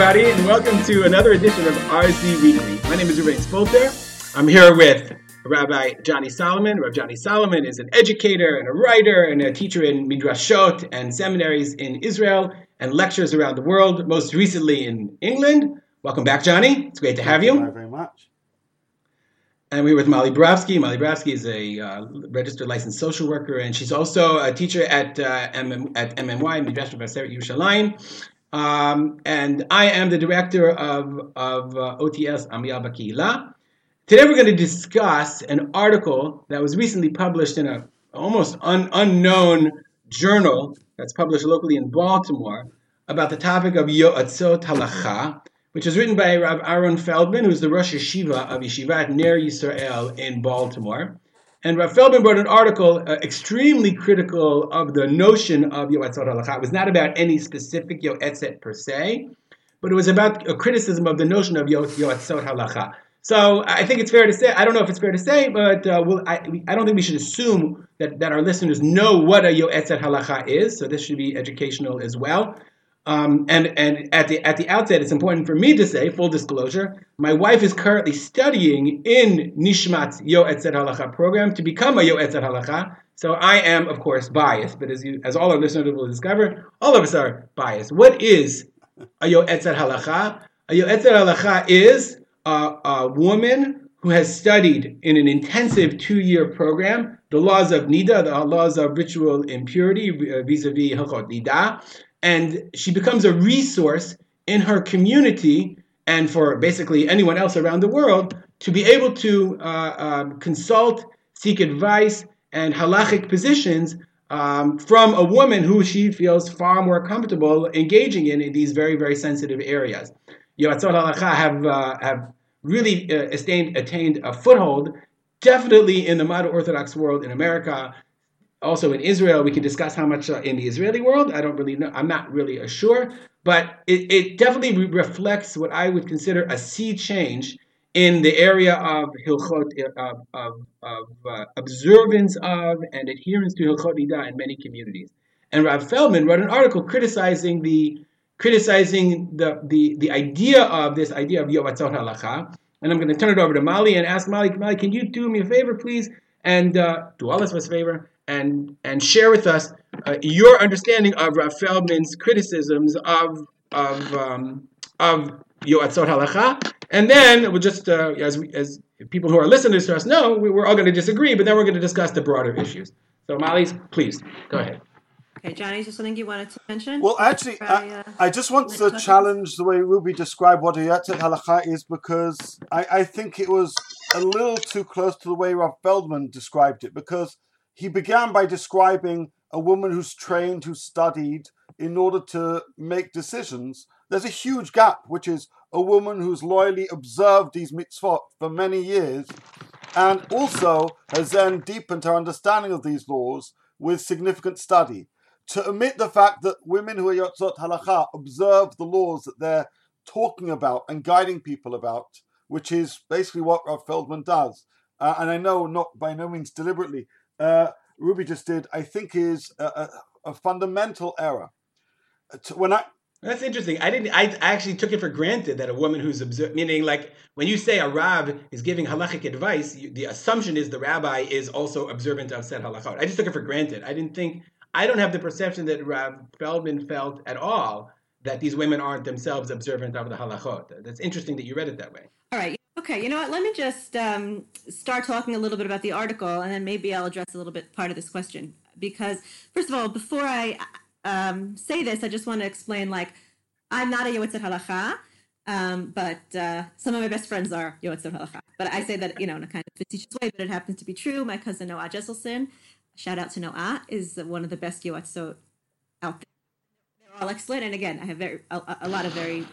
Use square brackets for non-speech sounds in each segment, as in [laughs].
everybody, and welcome to another edition of RZ Weekly. My name is Ruben Spolter. I'm here with Rabbi Johnny Solomon. Rabbi Johnny Solomon is an educator and a writer and a teacher in midrashot and seminaries in Israel and lectures around the world, most recently in England. Welcome back, Johnny. It's great to have you. Thank you very much. And we're with Molly Brofsky. Molly Brofsky is a uh, registered licensed social worker, and she's also a teacher at uh, MM, at MMY, Midrash Mevaseret Yerushalayim. Um, and I am the director of, of uh, OTS Amiel BaKehillot. Today we're going to discuss an article that was recently published in a almost un, unknown journal that's published locally in Baltimore about the topic of Yoatzot Halacha, which was written by Rav Aaron Feldman, who's the Rosh Yeshiva of Yeshivat Ner Yisrael in Baltimore. And Rav Feldman wrote an article uh, extremely critical of the notion of Yoetzot Halacha. It was not about any specific Yoetzet per se, but it was about a criticism of the notion of Yoetzot Halacha. So I think it's fair to say, I don't know if it's fair to say, but uh, we'll, I, I, don't think we should assume that, that our listeners know what a Yoetzet Halacha is, so this should be educational as well. Um, and and at the at the outset, it's important for me to say, full disclosure, my wife is currently studying in Nishmat Yoetzet Halacha program to become a Yoetzet Halacha. So I am, of course, biased. But as you, as all our listeners will discover, all of us are biased. What is a Yoetzet Halacha? A Yoetzet Halacha is a, a woman who has studied in an intensive two-year program the laws of Nida, the laws of ritual impurity vis-a-vis Hilchot Nida and she becomes a resource in her community and for basically anyone else around the world to be able to uh, um, consult, seek advice, and halachic positions um, from a woman who she feels far more comfortable engaging in, in these very, very sensitive areas. Yoatzot halacha have, uh, have really uh, attained, attained a foothold, definitely in the modern Orthodox world in America, also in Israel. We can discuss how much uh, in the Israeli world. I don't really know. I'm not really sure, but it, it definitely re- reflects what I would consider a sea change in the area of hilchot of, of, of uh, observance of and adherence to hilchot nida in many communities. And Rav Feldman wrote an article criticizing the criticizing the the, the idea of this idea of yoatzot halacha. And I'm going to turn it over to Mali and ask Mali, Mali, can you do me a favor, please, and uh, do all of us a favor and and share with us uh, your understanding of Rav Feldman's criticisms of of um, of Yoatzot Halacha, and then we'll just uh, as we, as people who are listeners to us know, we, are all going to disagree, but then we're going to discuss the broader issues. So, Molly's, please go ahead. Okay, Johnny, is there something you wanted to mention? Well, actually, I, uh, I, just want to challenge the way Ruby described what a Yoatzot Halacha is because I, I think it was a little too close to the way Rav Feldman described it because he began by describing a woman who's trained, who studied in order to make decisions. There's a huge gap, which is a woman who's loyally observed these mitzvot for many years and also has then deepened her understanding of these laws with significant study. To omit the fact that women who are yotzot halacha observe the laws that they're talking about and guiding people about, which is basically what Rav Feldman does. Uh, and I know not by no means deliberately, uh, Ruby just did, I think is a, a, a fundamental error. When I that's interesting. I didn't. I actually took it for granted that a woman who's observed, meaning like when you say a rav is giving halachic advice, you, the assumption is the rabbi is also observant of said halachot. I just took it for granted. I didn't think. I don't have the perception that Rav Feldman felt at all that these women aren't themselves observant of the halachot. That's interesting that you read it that way. All right. Okay, you know what? Let me just um, start talking a little bit about the article, and then maybe I'll address a little bit part of this question. Because first of all, before I um, say this, I just want to explain. Like, I'm not a yoetzet halacha, um, but uh, some of my best friends are yoetzet halacha. But I say that you know in a kind of facetious way, but it happens to be true. My cousin Noa Jeselsohn, shout out to Noa, is one of the best yoetzot out there. They're all excellent, and again, I have very a, a lot of very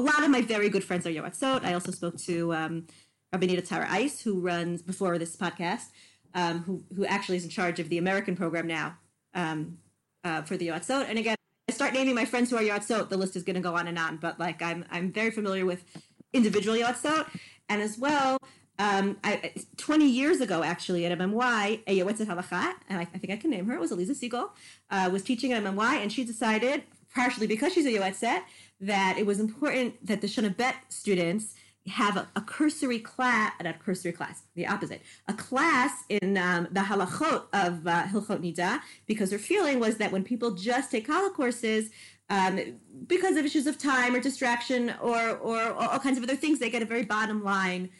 a lot of my very good friends are Yoatzot. I also spoke to um, Rabbanita Tara Ice, who runs before this podcast, um, who who actually is in charge of the American program now um, uh, for the Yoatzot. And again, I start naming my friends who are Yoatzot, the list is going to go on and on. But like, I'm I'm very familiar with individual Yoatzot, and as well. Um, I, 20 years ago, actually, at MMY, a Yoetzet Halachat, and I, I, think I can name her, it was Elisa Siegel, uh, was teaching at MMY, and she decided partially because she's a yoetzet, that it was important that the Shana Bet students have a, a, cursory class, not a cursory class, the opposite, a class in um, the halachot of uh, Hilchot Nida, because her feeling was that when people just take Kala courses, um, because of issues of time or distraction or, or, or, all kinds of other things, they get a very bottom line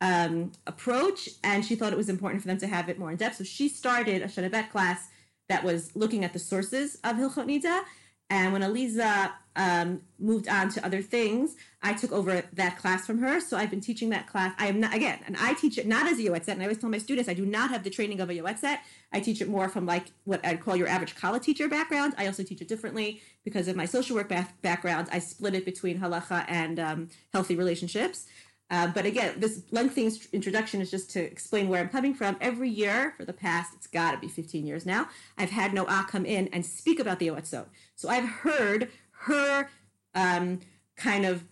um, approach. And she thought it was important for them to have it more in depth. So she started a Shana Bet class that was looking at the sources of Hilchot Nida. And when Aliza um, moved on to other things, I took over that class from her. So I've been teaching that class. I am not, again, and I teach it not as a yoetzet. And I always tell my students, I do not have the training of a yoetzet. I teach it more from like what I'd call your average college teacher background. I also teach it differently because of my social work background. I split it between halacha and um, healthy relationships. Uh, but again, this lengthy introduction is just to explain where I'm coming from. Every year for the past, it's got to be 15 years now, I've had Noa come in and speak about the Yoetzot. So I've heard her um, kind of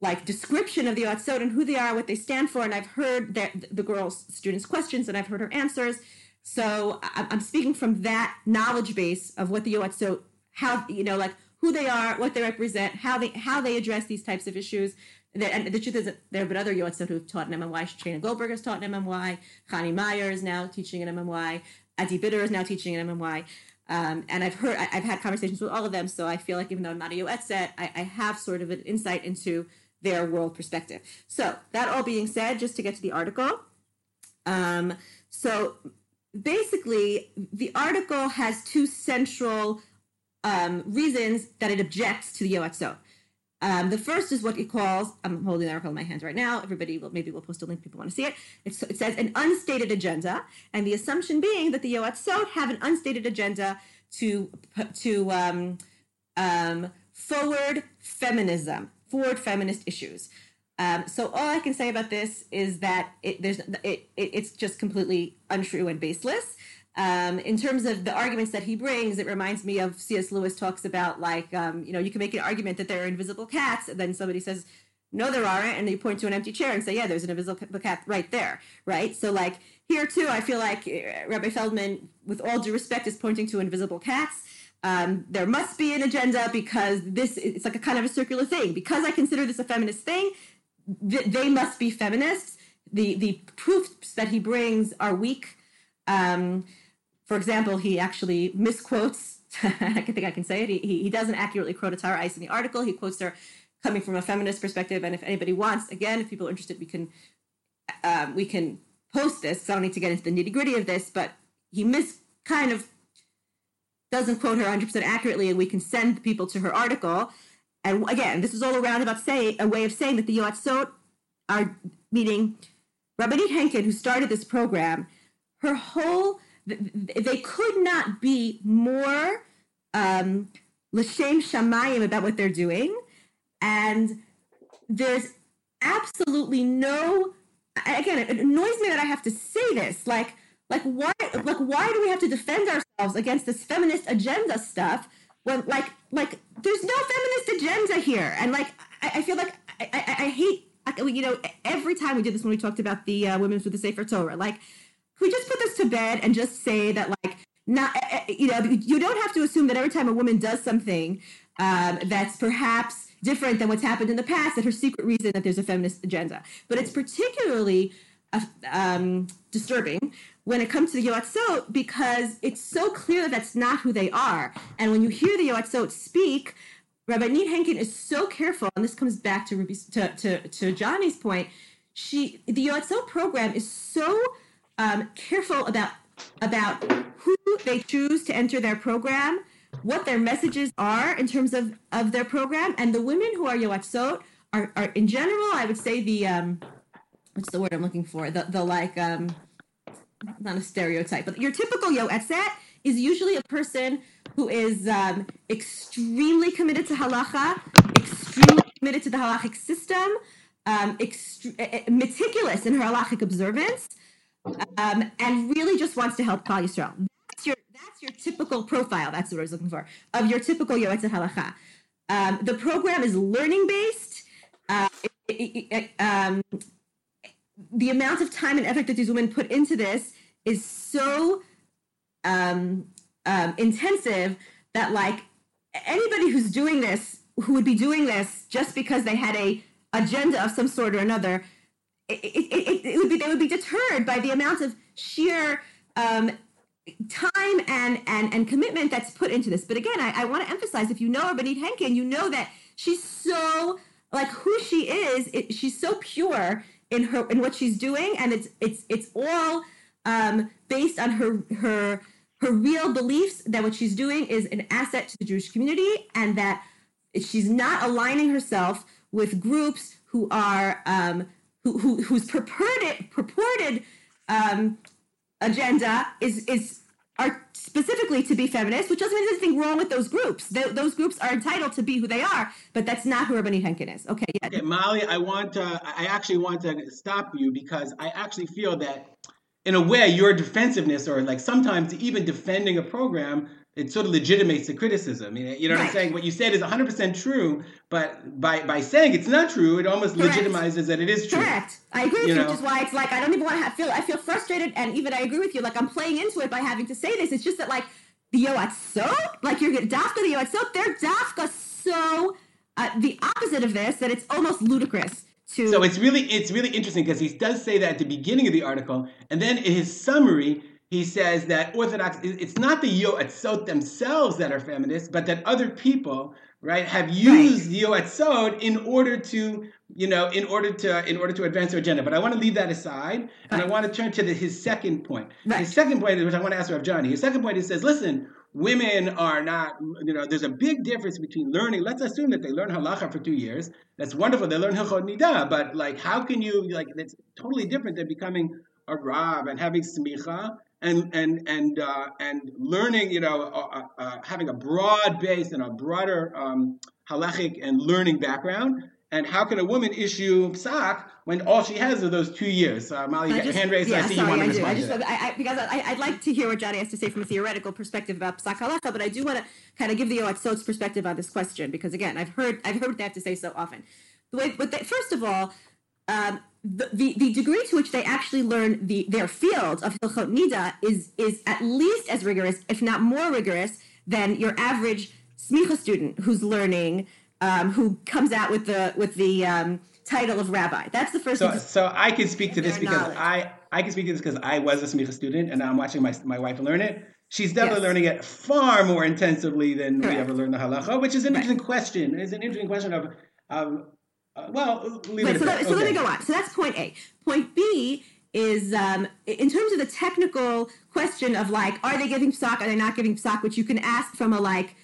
like description of the Yoetzot and who they are, what they stand for, and I've heard the girls' students' questions and I've heard her answers. So I'm speaking from that knowledge base of what the Yoetzot, how you know, like who they are, what they represent, how they how they address these types of issues and the truth is that there have been other yotzot who've taught in MMY. Trina Goldberg has taught in MMY. Chani Meyer is now teaching in MMY. Adi Bitter is now teaching in MMY. Um, and I've heard, I, have had conversations with all of them, so I feel like even though I'm not a yoetzet, I, I have sort of an insight into their world perspective. So that all being said, just to get to the article. Um, so basically, the article has two central um, reasons that it objects to the yoetzot. Um, the first is what it calls, I'm holding the article in my hands right now. Everybody will maybe we'll post a link people want to see it. It's, it says an unstated agenda, and the assumption being that the Yoatzot have an unstated agenda to to um, um, forward feminism, forward feminist issues. Um, so all I can say about this is that it, there's it, it, it's just completely untrue and baseless. Um, in terms of the arguments that he brings, it reminds me of C.S. Lewis talks about like, um, you know, you can make an argument that there are invisible cats, and then somebody says, no, there aren't, and you point to an empty chair and say, yeah, there's an invisible cat right there, right? So like here too, I feel like uh, Rabbi Feldman, with all due respect, is pointing to invisible cats. Um, there must be an agenda because this it's like a kind of a circular thing. Because I consider this a feminist thing, th- they must be feminists. The the proofs that he brings are weak. Um, for example, he actually misquotes, [laughs] I think I can say it, he, he doesn't accurately quote Tara Ice in the article. He quotes her coming from a feminist perspective. And if anybody wants, again, if people are interested, we can um, we can post this. So I don't need to get into the nitty gritty of this, but he mis kind of doesn't quote her 100% accurately, and we can send people to her article. And again, this is all around about say a way of saying that the Yoatzot are meeting Rabbanit Henkin, who started this program, her whole they could not be more um, l'shem shamayim about what they're doing, and there's absolutely no. Again, it annoys me that I have to say this. Like, like why, like why do we have to defend ourselves against this feminist agenda stuff when, like, like there's no feminist agenda here, and like I, I feel like I, I, I hate. You know, every time we did this when we talked about the uh, women with the Sefer Torah, like we just put this to bed and just say that like not eh, eh, you know you don't have to assume that every time a woman does something um, that's perhaps different than what's happened in the past that her secret reason that there's a feminist agenda. But it's particularly uh, um, disturbing when it comes to the Yoatzot because it's so clear that that's not who they are. And when you hear the Yoatzot speak Rabbanit Henkin is so careful and this comes back to Ruby, to, to, to Johnny's point she the Yoatzot program is so um, careful about about who they choose to enter their program, what their messages are in terms of, of their program, and the women who are yoatzot are, are in general, I would say the um, what's the word I'm looking for? The the like um, not a stereotype, but your typical yoetzet is usually a person who is um, extremely committed to halacha, extremely committed to the halachic system, um, ext- meticulous in her halachic observance, um, and really just wants to help Klal Yisrael. That's your that's your typical profile. That's what I was looking for of your typical Yoetzet Halacha. Um, the program is learning based. Uh, it, it, it, um, the amount of time and effort that these women put into this is so um, um, intensive that like anybody who's doing this, who would be doing this just because they had a agenda of some sort or another, it, it, it, would be they would be deterred by the amount of sheer um, time and, and and commitment that's put into this. But again, I, I want to emphasize: if you know Rabbanit Henkin, you know that she's so like who she is. It, she's so pure in her in what she's doing, and it's it's it's all um, based on her her her real beliefs that what she's doing is an asset to the Jewish community, and that she's not aligning herself with groups who are um, who, who whose purported purported um, agenda is is are specifically to be feminist, which doesn't mean there's anything wrong with those groups. those groups are entitled to be who they are, but that's not who Rabbanit Henkin is. Okay, yeah. Okay, Molly, I want to, I actually want to stop you because I actually feel that in a way your defensiveness or like sometimes even defending a program it sort of legitimates the criticism. You know right. what I'm saying? What you said is 100% true, but by, by saying it's not true, it almost Correct. legitimizes that it is true. Correct. I agree with you, you which is why it's like I don't even want to feel I feel frustrated, and even I agree with you. Like I'm playing into it by having to say this. It's just that like the so like you're dafka the so they're dafka so uh, the opposite of this that it's almost ludicrous. To... So it's really it's really interesting because he does say that at the beginning of the article, and then in his summary he says that Orthodox, it's not the Yoatzot themselves that are feminists, but that other people, right, have used right. Yoatzot in order to, you know, in order to, in order to advance their agenda. But I want to leave that aside, right. and I want to turn to the, his second point. Right. His second point, which I want to ask Rav Johnny, his second point, he says, listen, women are not, you know, there's a big difference between learning. Let's assume that they learn halacha for two years. That's wonderful. They learn hilchot nida, but like, how can you, like, it's totally different than becoming a rav and having smicha and and and uh, and learning, you know, uh, uh, uh, having a broad base and a broader um, halachic and learning background. And how can a woman issue psak when all she has are those two years? Uh, Molly, you got hand raised. Yeah, I see sorry, you want to respond I just, to that. I, I, because I, would like to hear what Johnny has to say from a theoretical perspective about psak halacha, but I do want to kind of give the Yoatzot's perspective on this question because again, I've heard I've heard what they have to say so often. The way, but they, first of all, um, the, the, the, degree to which they actually learn the, their field of Hilchot Nida is, is at least as rigorous, if not more rigorous, than your average smicha student who's learning, um, who comes out with the with the um, title of rabbi. That's the first. So, so I can speak to this because knowledge. I I can speak to this because I was a smicha student and I'm watching my my wife learn it. She's definitely yes. learning it far more intensively than Correct. we ever learned the halacha, which is an right. interesting question. It's an interesting question of, of uh, well, Wait, so, let, so let me go on. So that's point A. Point B is um, in terms of the technical question of like, are they giving psak? Are they not giving psak? Which you can ask from a like,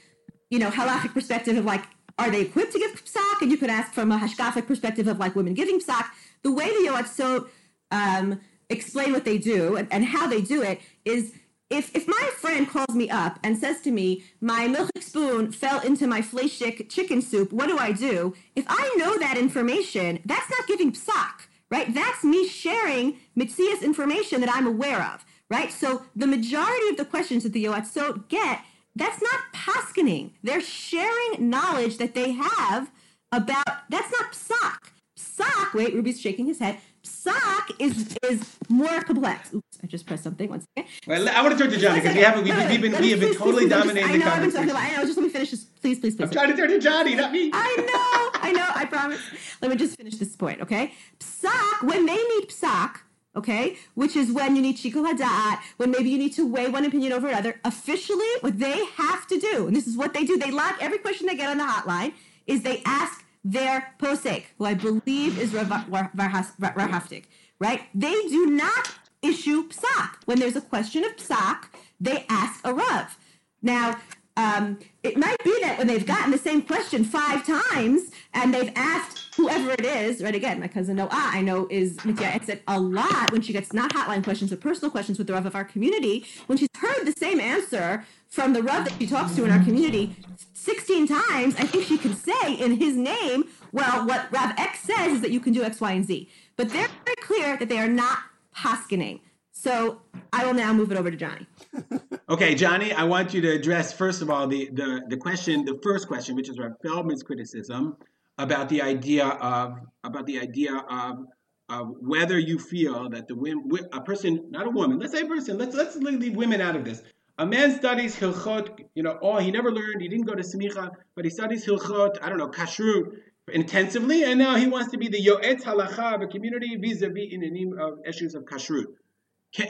you know, halachic perspective of like, are they equipped to give psak? And you could ask from a hashkafic perspective of like women giving psak. The way the Yoatzot um, explain what they do and, and how they do it is if if my friend calls me up and says to me, my milchik spoon fell into my fleshik chicken soup, what do I do? If I know that information, that's not giving psak, right? That's me sharing mitzias information that I'm aware of, right? So the majority of the questions that the Yoatzot get, that's not paskening. They're sharing knowledge that they have about, that's not psak. Psak, wait, Ruby's shaking his head. Psak is is more complex. Oops, I just pressed something. One second. Well, I want to turn to Johnny because we haven't we've, we've been we have been totally [laughs] dominating the conversation. I know. I've been talking about. I know. Just let me finish this, please, please, please. I'm trying to turn to Johnny, not me. I know. I know. I promise. Let me just finish this point, okay? Psak. When they need psak, okay, which is when you need shikul hadat, when maybe you need to weigh one opinion over another. Officially, what they have to do, and this is what they do, they lock every question they get on the hotline, is they ask their posek, who I believe is Rav Warhaftig, right? They do not issue psak. When there's a question of psak, they ask a rav. Now, um, it might be that when they've gotten the same question five times and they've asked whoever it is, right? Again, my cousin Noa, I know is Mitya said a lot when she gets not hotline questions but personal questions with the Rav of our community. When she's heard the same answer from the Rav that she talks to in our community 16 times, I think she can say in his name, well, what Rav X says is that you can do X, Y, and Z. But they're very clear that they are not paskening. So I will now move it over to Johnny. okay, Johnny, I want you to address first of all the the, the question, the first question, which is Rav Feldman's criticism about the idea of about the idea of of whether you feel that the women, a person, not a woman, let's say a person, let's let's leave women out of this. A man studies hilchot, you know, oh, he never learned. He didn't go to smicha, but he studies hilchot. I don't know kashrut intensively, and now he wants to be the yoetz halacha of a community vis-a-vis in the name of issues of kashrut.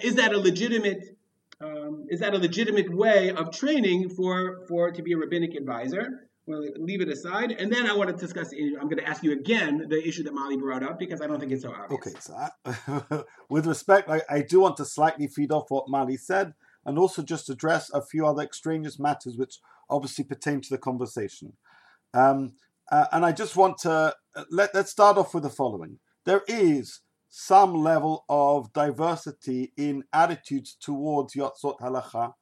Is that a legitimate? Um, is that a legitimate way of training for for to be a rabbinic advisor? We'll leave it aside, and then I want to discuss. I'm going to ask you again the issue that Molly brought up because I don't think it's so obvious. Okay, so I, [laughs] with respect, I, I do want to slightly feed off what Molly said and also just address a few other extraneous matters which obviously pertain to the conversation. Um, uh, and I just want to uh, let, let's start off with the following. There is some level of diversity in attitudes towards Yotzot Halacha,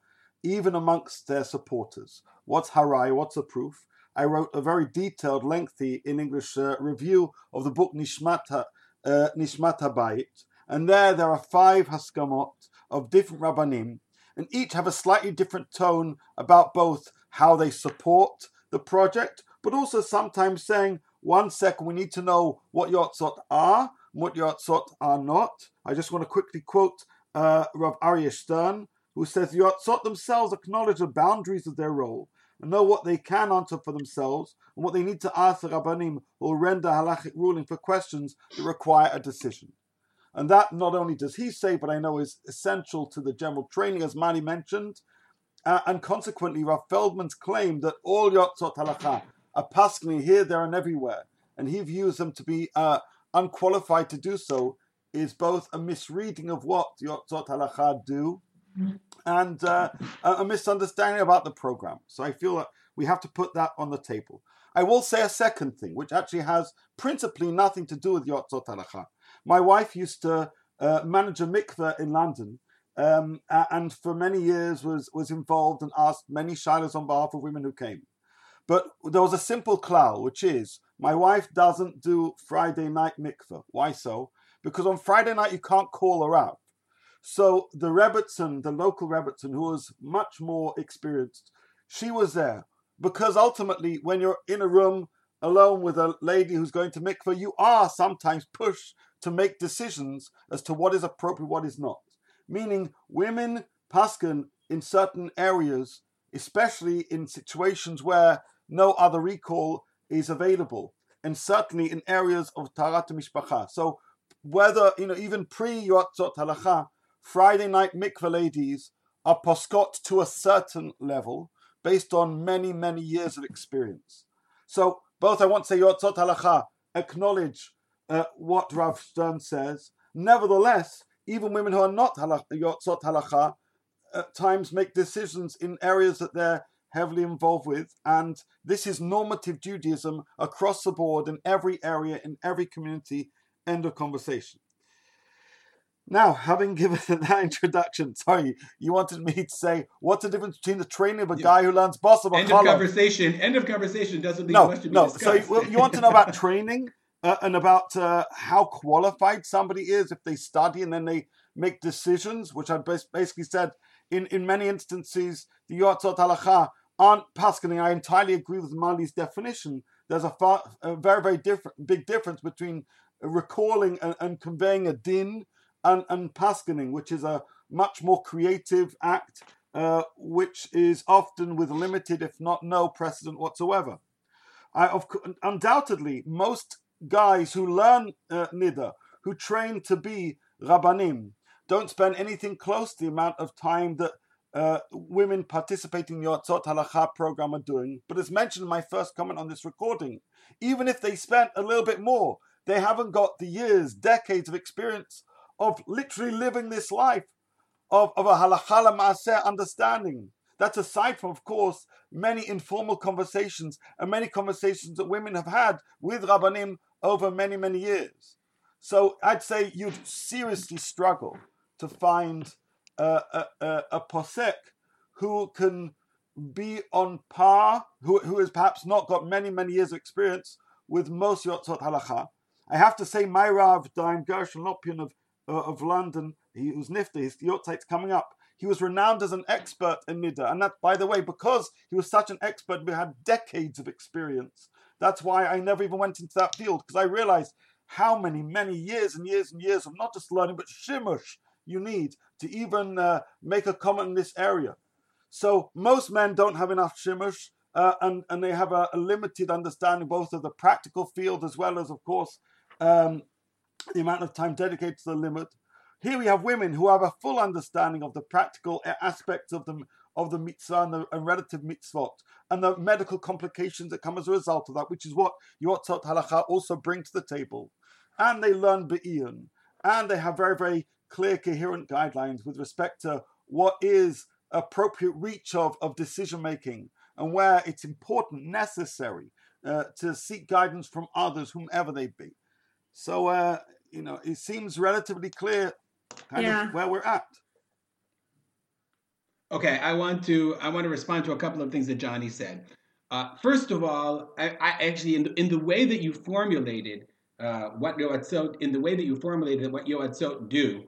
even amongst their supporters. What's Harai? What's a proof? I wrote a very detailed, lengthy, in English, uh, review of the book Nishmata, uh, Nishmat HaBayit, and there there are five Haskamot of different Rabbanim and each have a slightly different tone about both how they support the project, but also sometimes saying, one second, we need to know what Yotzot are and what Yotzot are not. I just want to quickly quote uh, Rav Aryeh Stern, who says Yotzot themselves acknowledge the boundaries of their role and know what they can answer for themselves and what they need to ask the Rabbanim will render halachic ruling for questions that require a decision. And that not only does he say, but I know is essential to the general training, as Mali mentioned. Uh, and consequently, Rav Feldman's claim that all Yotzot Halacha are pasking here, there, and everywhere, and he views them to be uh, unqualified to do so, is both a misreading of what Yotzot Halacha do and uh, a misunderstanding about the program. So I feel that we have to put that on the table. I will say a second thing, which actually has principally nothing to do with Yotzot Halacha. My wife used to uh, manage a mikveh in London, um, and for many years was was involved and asked many shilas on behalf of women who came. But there was a simple klal, which is my wife doesn't do Friday night mikveh. Why so? Because on Friday night you can't call her out. So the Rebbitzin, the local Rebbitzin, who was much more experienced, she was there. Because ultimately, when you're in a room alone with a lady who's going to mikveh, you are sometimes pushed to make decisions as to what is appropriate, what is not. Meaning, women paskin in certain areas, especially in situations where no other recall is available, and certainly in areas of taharat mishpacha. So, whether you know, even pre yotzot halacha, Friday night mikveh ladies are poskot to a certain level based on many many years of experience. So, both I want to say yotzot halacha acknowledge uh, what Rav Stern says. Nevertheless, even women who are not yotzot halacha at times make decisions in areas that they're heavily involved with, and this is normative Judaism across the board in every area, in every community. End of conversation. Now, having [laughs] given that introduction, sorry, you wanted me to say what's the difference between the training of a guy who learns boss of a End of conversation. End of conversation doesn't leave no, no. So you, you want to know about training? [laughs] uh, and about uh, how qualified somebody is if they study and then they make decisions, which I basically said in, in many instances, the Yotzot Halacha aren't paskening. I entirely agree with Mali's definition. There's a, far, a very, very different, big difference between recalling and, and conveying a din and, and which is a much more creative act, uh, which is often with limited, if not no, precedent whatsoever. I, of, undoubtedly, most guys who learn uh, Nida, who train to be Rabbanim, don't spend anything close to the amount of time that uh, women participating in the Yotzot Halacha program are doing. But as mentioned in my first comment on this recording, even if they spent a little bit more, they haven't got the years, decades of experience of literally living this life of, of a halakha maaseh understanding. That's aside from, of course, many informal conversations and many conversations that women have had with Rabbanim over many, many years. So I'd say you'd seriously struggle to find a, a, a, posek who can be on par, who, who has perhaps not got many, many years of experience with most Yotzot Halacha. I have to say, my Rav Dayan Gershon Lopian of, uh, of London, he was niftar, his yahrzeit's coming up. He was renowned as an expert in Nida. And that, by the way, because he was such an expert, we had decades of experience that's why I never even went into that field because I realized how many, many years and years and years of not just learning but shimush you need to even uh, make a comment in this area. So most men don't have enough shimush, uh, and and they have a, a, limited understanding both of the practical field as well as, of course, um, the amount of time dedicated to the limit. Here we have women who have a full understanding of the practical aspects of the of the mitzvah and the and relative mitzvot and the medical complications that come as a result of that, which is what Yotzot Halacha also bring to the table. And they learn Be'iyun. And they have very, very clear, coherent guidelines with respect to what is appropriate reach of, of decision making and where it's important, necessary uh, to seek guidance from others, whomever they be. So, uh, you know, it seems relatively clear kind yeah. of where we're at. Okay, I want to I want to respond to a couple of things that Johnny said. Uh, first of all, I, I actually in the, in the way that you formulated uh, what Yoatzot, in the way that you formulated what Yoatzot do,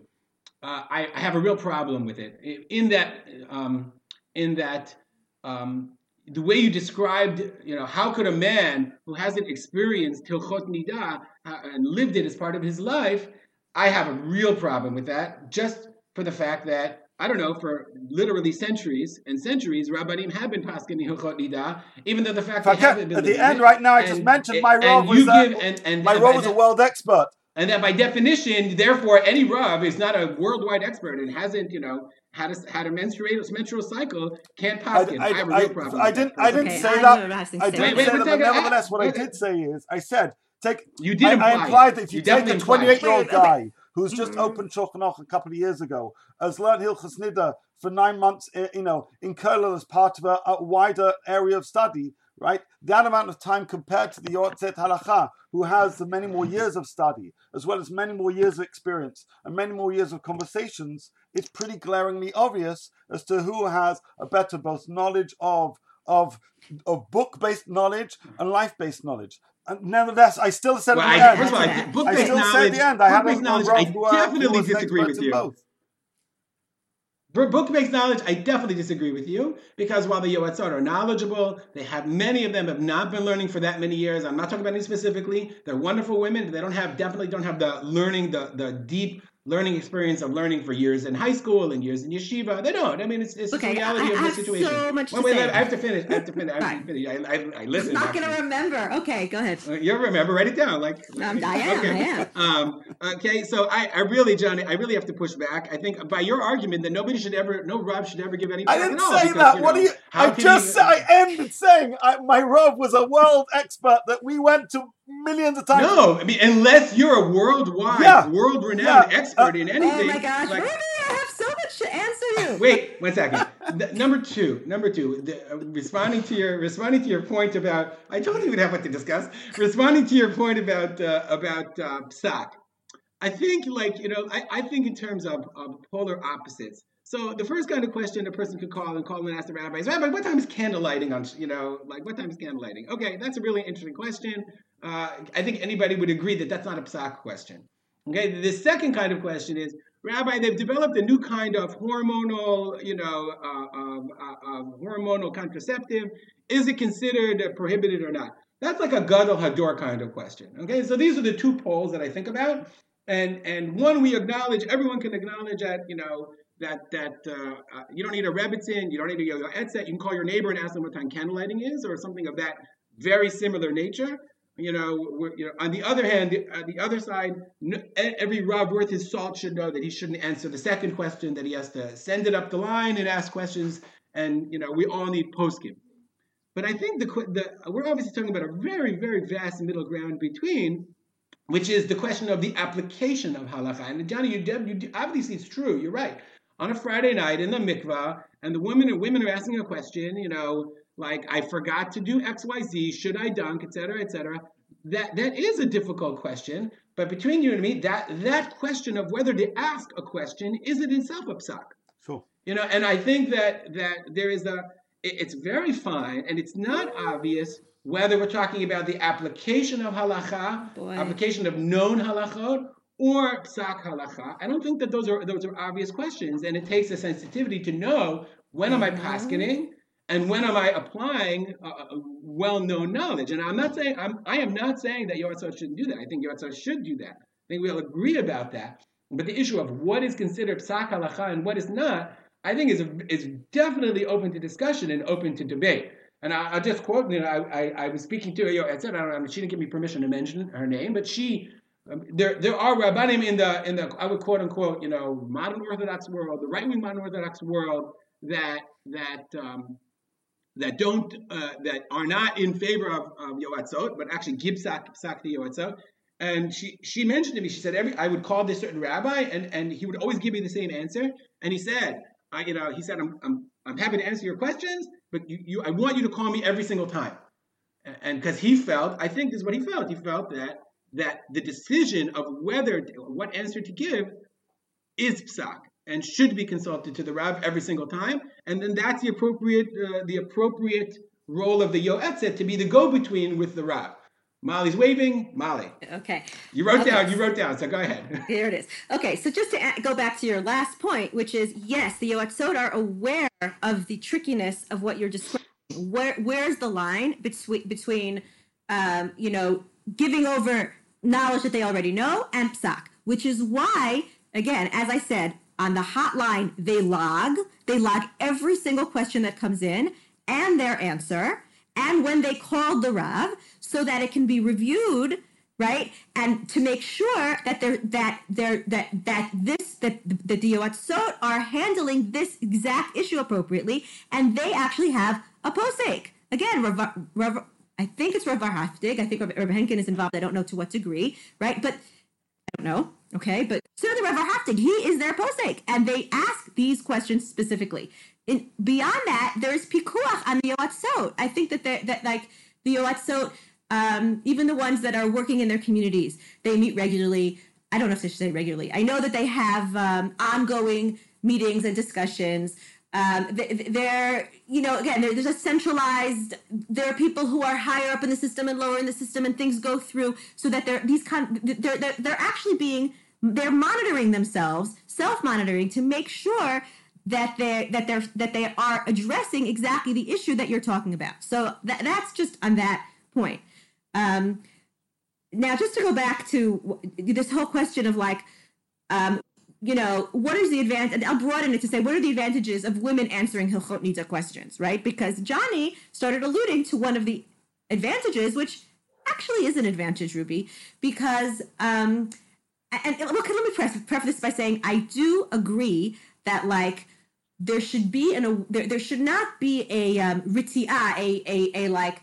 uh, I, I, have a real problem with it. In that, um, in that, um, the way you described, you know, how could a man who hasn't experienced Hilchot Nidah uh, and lived it as part of his life, I have a real problem with that, just for the fact that I don't know, for literally centuries and centuries, Rabbanim have been paskin Hilchot Nida, even though the fact that haven't been at the end, it. right now, I just mentioned my role was, give, and, and, my Rav was a world expert, and that by definition, therefore, any Rav is not a worldwide expert and hasn't, you know, had a had a menstrual menstrual cycle can't paskin. I, I, I, have a real problem. I, didn't. I didn't okay, say that. I didn't say that. But nevertheless, what I did say is, I said, take. You did. I, implied that if you, you take a 28 year old guy who's just mm-hmm. opened Shulchan a couple of years ago, has learned Hilchas Nida for nine months, eh, you know, in Kollel as part of a, a, wider area of study, right? That amount of time compared to the Yotzet Halacha, who has many more years of study, as well as many more years of experience and many more years of conversations, it's pretty glaringly obvious as to who has a better both knowledge of of of book based knowledge and life based knowledge. And nevertheless, I still said well, at the I, end. All, I still said at the end. I have knowledge. I definitely disagree with you. Both. For book-based knowledge, I definitely disagree with you because while the Yoetzot are knowledgeable, they have many of them have not been learning for that many years. I'm not talking about any specifically. They're wonderful women. They don't have definitely don't have the learning, the the deep learning experience of learning for years in high school and years in yeshiva. They don't. I mean, it's, it's okay, the reality I, I of the situation. So much wait, wait, I have to finish. I have to finish. I, have to finish. I, I, I listen. I'm not going to remember. Okay, go ahead. Uh, you'll remember. Write it down. Like um, I am. Okay. I am. Um, okay, so I, I really, Johnny, I really have to push back. I think by your argument that nobody should ever, no Rav should ever give any. I didn't say because, that. You know, what do you? I just said. I [laughs] ended saying I, my Rav was a world expert that we went to millions of times. No, I mean unless you're a worldwide, yeah. world-renowned yeah. expert uh, in anything. Oh my gosh, like, Ruby, I have so much to answer you. [laughs] Wait, one second. number two, number two, the, uh, responding to your responding to your point about I don't even have what to discuss. Responding to your point about uh, about uh, psak, I think like you know I, I think in terms of, of polar opposites. So the first kind of question a person could call and call and ask the rabbi is, Rabbi, what time is candle lighting on, you know, like what time is candle lighting? Okay, that's a really interesting question. Uh, I think anybody would agree that that's not a psak question. Okay, the second kind of question is, Rabbi, they've developed a new kind of hormonal, you know, uh, uh, hormonal contraceptive. Is it considered prohibited or not? That's like a gadol hador kind of question. Okay, so these are the two poles that I think about, and and one we acknowledge, everyone can acknowledge that you know that that uh, uh, you don't need a rebbitzin, you don't need a yo-yo etzet. You can call your neighbor and ask them what time candle lighting is, or something of that very similar nature. You know, you know. On the other hand, the, on the other side, every Rav worth his salt should know that he shouldn't answer the second question. That he has to send it up the line and ask questions. And you know, we all need poskim. But I think the, the we're obviously talking about a very very vast middle ground between which is the question of the application of halacha. And Johnny, you, you obviously it's true. You're right on a Friday night in the mikvah, and the women and women are asking a question, you know, like I forgot to do X, Y, Z, should I dunk, etc., etc. That that is a difficult question, but between you and me, that that question of whether to ask a question is it itself a psak. Sure. You know, and I think that that there is a it, it's very fine, and it's not obvious whether we're talking about the application of halacha, Boy. application of known halachot, or psak halacha? I don't think that those are those are obvious questions, and it takes a sensitivity to know when am I mm-hmm. paskening and when am I applying well-known knowledge. And I'm not saying I'm I am not saying that Yotzot shouldn't do that. I think Yotzot should do that. I think we all agree about that. But the issue of what is considered psak halacha and what is not, I think is is definitely open to discussion and open to debate. And I, will just quote, you know, I, I, I was speaking to her, I said, I don't know, she didn't give me permission to mention her name, but she, um, there, there are rabbanim in the, in the, I would quote unquote, you know, modern Orthodox world, the right wing modern Orthodox world that, that, um, that don't, uh, that are not in favor of, of Yoatzot, but actually give sak, sak Yoatzot. And she, she mentioned to me, she said, every, I would call this certain rabbi and, and he would always give me the same answer. And he said, I, you know, he said, I'm, I'm, I'm happy to answer your questions, but you, you, I want you to call me every single time. And because he felt, I think this is what he felt. He felt that that the decision of whether what answer to give is psak and should be consulted to the rav every single time, and then that's the appropriate uh, the appropriate role of the yoetzet to be the go-between with the rav. Molly's waving. Molly. Okay. You wrote okay. down. You wrote down. So go ahead. [laughs] Here it is. Okay. So just to go back to your last point, which is yes, the Yoatzot are aware of the trickiness of what you're describing. Where where's the line between between um, you know giving over knowledge that they already know and psak, which is why again, as I said, on the hotline they log they log every single question that comes in and their answer and when they called the Rav so that it can be reviewed right and to make sure that they're that they're that that this that the Yoatzot are handling this exact issue appropriately and they actually have a posek again I think it's Rav Haftig. I think Rav, Henkin is involved. I don't know to what degree, right? But I don't know. Okay, but so the Rav Haftig, he is their posek, and they ask these questions specifically. In, beyond that, there's pikuach on the yoatzot. I think that that like the yoatzot, um, even the ones that are working in their communities, they meet regularly. I don't know if they should say regularly. I know that they have um, ongoing meetings and discussions. Um, they're, you know, again, there's a centralized. There are people who are higher up in the system and lower in the system, and things go through so that they're these kind. They're they're, they're actually being they're monitoring themselves, self monitoring to make sure that they that they're that they are addressing exactly the issue that you're talking about. So that, that's just on that point. Um, now, just to go back to this whole question of like, um, you know, what is the advantage? And I'll broaden it to say, what are the advantages of women answering Hilchot Nida questions, right? Because Johnny started alluding to one of the advantages, which actually is an advantage, Ruby, because um, and, and okay, let me preface, preface this by saying I do agree that like there should be an a there, there should not be a um, ritia, a, a a like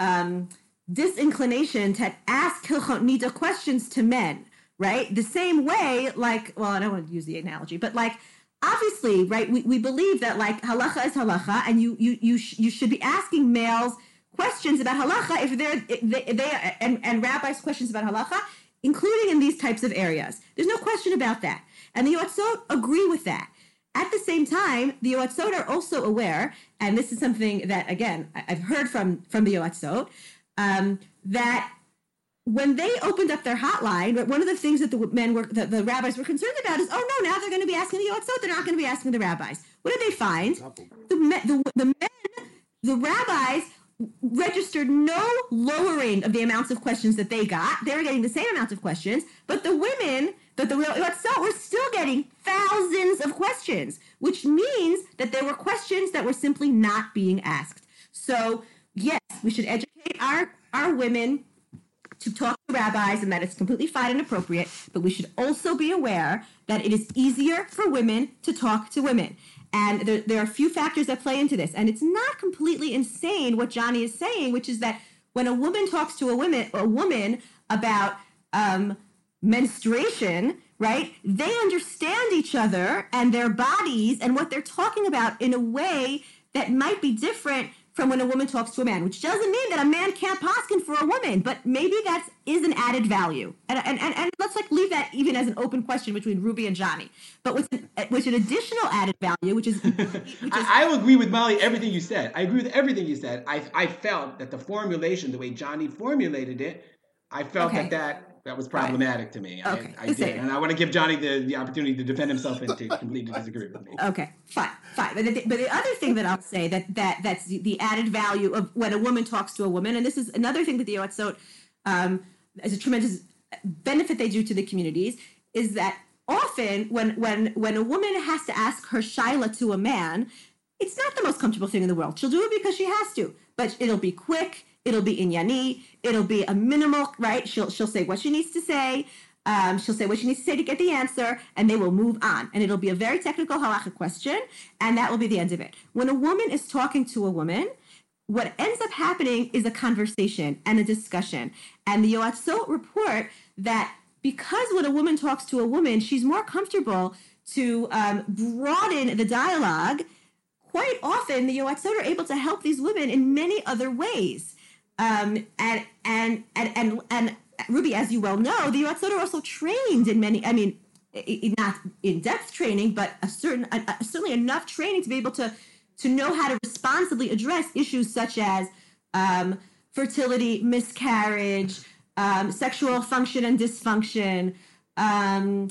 um, disinclination to ask hilchot nida questions to men, right? The same way, like, well, I don't want to use the analogy, but like, obviously, right? We, we believe that like halacha is halacha, and you you you sh- you should be asking males questions about halacha if they're if they, they and and rabbis questions about halacha, including in these types of areas. There's no question about that, and the Yoatzot agree with that. At the same time, the Yoatzot are also aware, and this is something that, again, I've heard from, from the Yoatzot, um, that when they opened up their hotline, one of the things that the men were, the, the rabbis were concerned about is, oh no, now they're going to be asking the Yoatzot, they're not going to be asking the rabbis. What did they find? The, the, the men, the rabbis registered no lowering of the amounts of questions that they got. They were getting the same amount of questions, but the women that the so we're still getting thousands of questions, which means that there were questions that were simply not being asked. So yes, we should educate our our women to talk to rabbis and that it's completely fine and appropriate, but we should also be aware that it is easier for women to talk to women. And there, there are a few factors that play into this. And it's not completely insane what Johnny is saying, which is that when a woman talks to a woman, a woman about um, menstruation, right? They understand each other and their bodies and what they're talking about in a way that might be different from when a woman talks to a man, which doesn't mean that a man can't poskin for a woman, but maybe that is an added value. And, and, and, and let's like leave that even as an open question between Ruby and Johnny. But with an, with an additional added value, which is, [laughs] which is I, I agree with Molly everything you said. I agree with everything you said. I I felt that the formulation, the way Johnny formulated it, I felt okay. that that that was problematic right. to me. Okay. I, I did, and I want to give Johnny the, the opportunity to defend himself and to completely disagree with me. Okay, fine, fine. But the, but the other thing that I'll say that that that's the added value of when a woman talks to a woman, and this is another thing that the Yoatzot um, as a tremendous benefit they do to the communities is that often when when when a woman has to ask her shaila to a man, it's not the most comfortable thing in the world. She'll do it because she has to, but it'll be quick. It'll be inyani. It'll be a minimal, right? She'll she'll say what she needs to say. Um, she'll say what she needs to say to get the answer, and they will move on. And it'll be a very technical halacha question, and that will be the end of it. When a woman is talking to a woman, what ends up happening is a conversation and a discussion. And the Yoatzot report that because when a woman talks to a woman, she's more comfortable to um, broaden the dialogue. Quite often, the Yoatzot are able to help these women in many other ways. Um, and, and, and, and, and Ruby, as you well know, the Yoatzot are also trained in many, I mean, not in depth training, but a certain, a, certainly enough training to be able to, to know how to responsibly address issues such as um, fertility, miscarriage, um, sexual function and dysfunction. Um,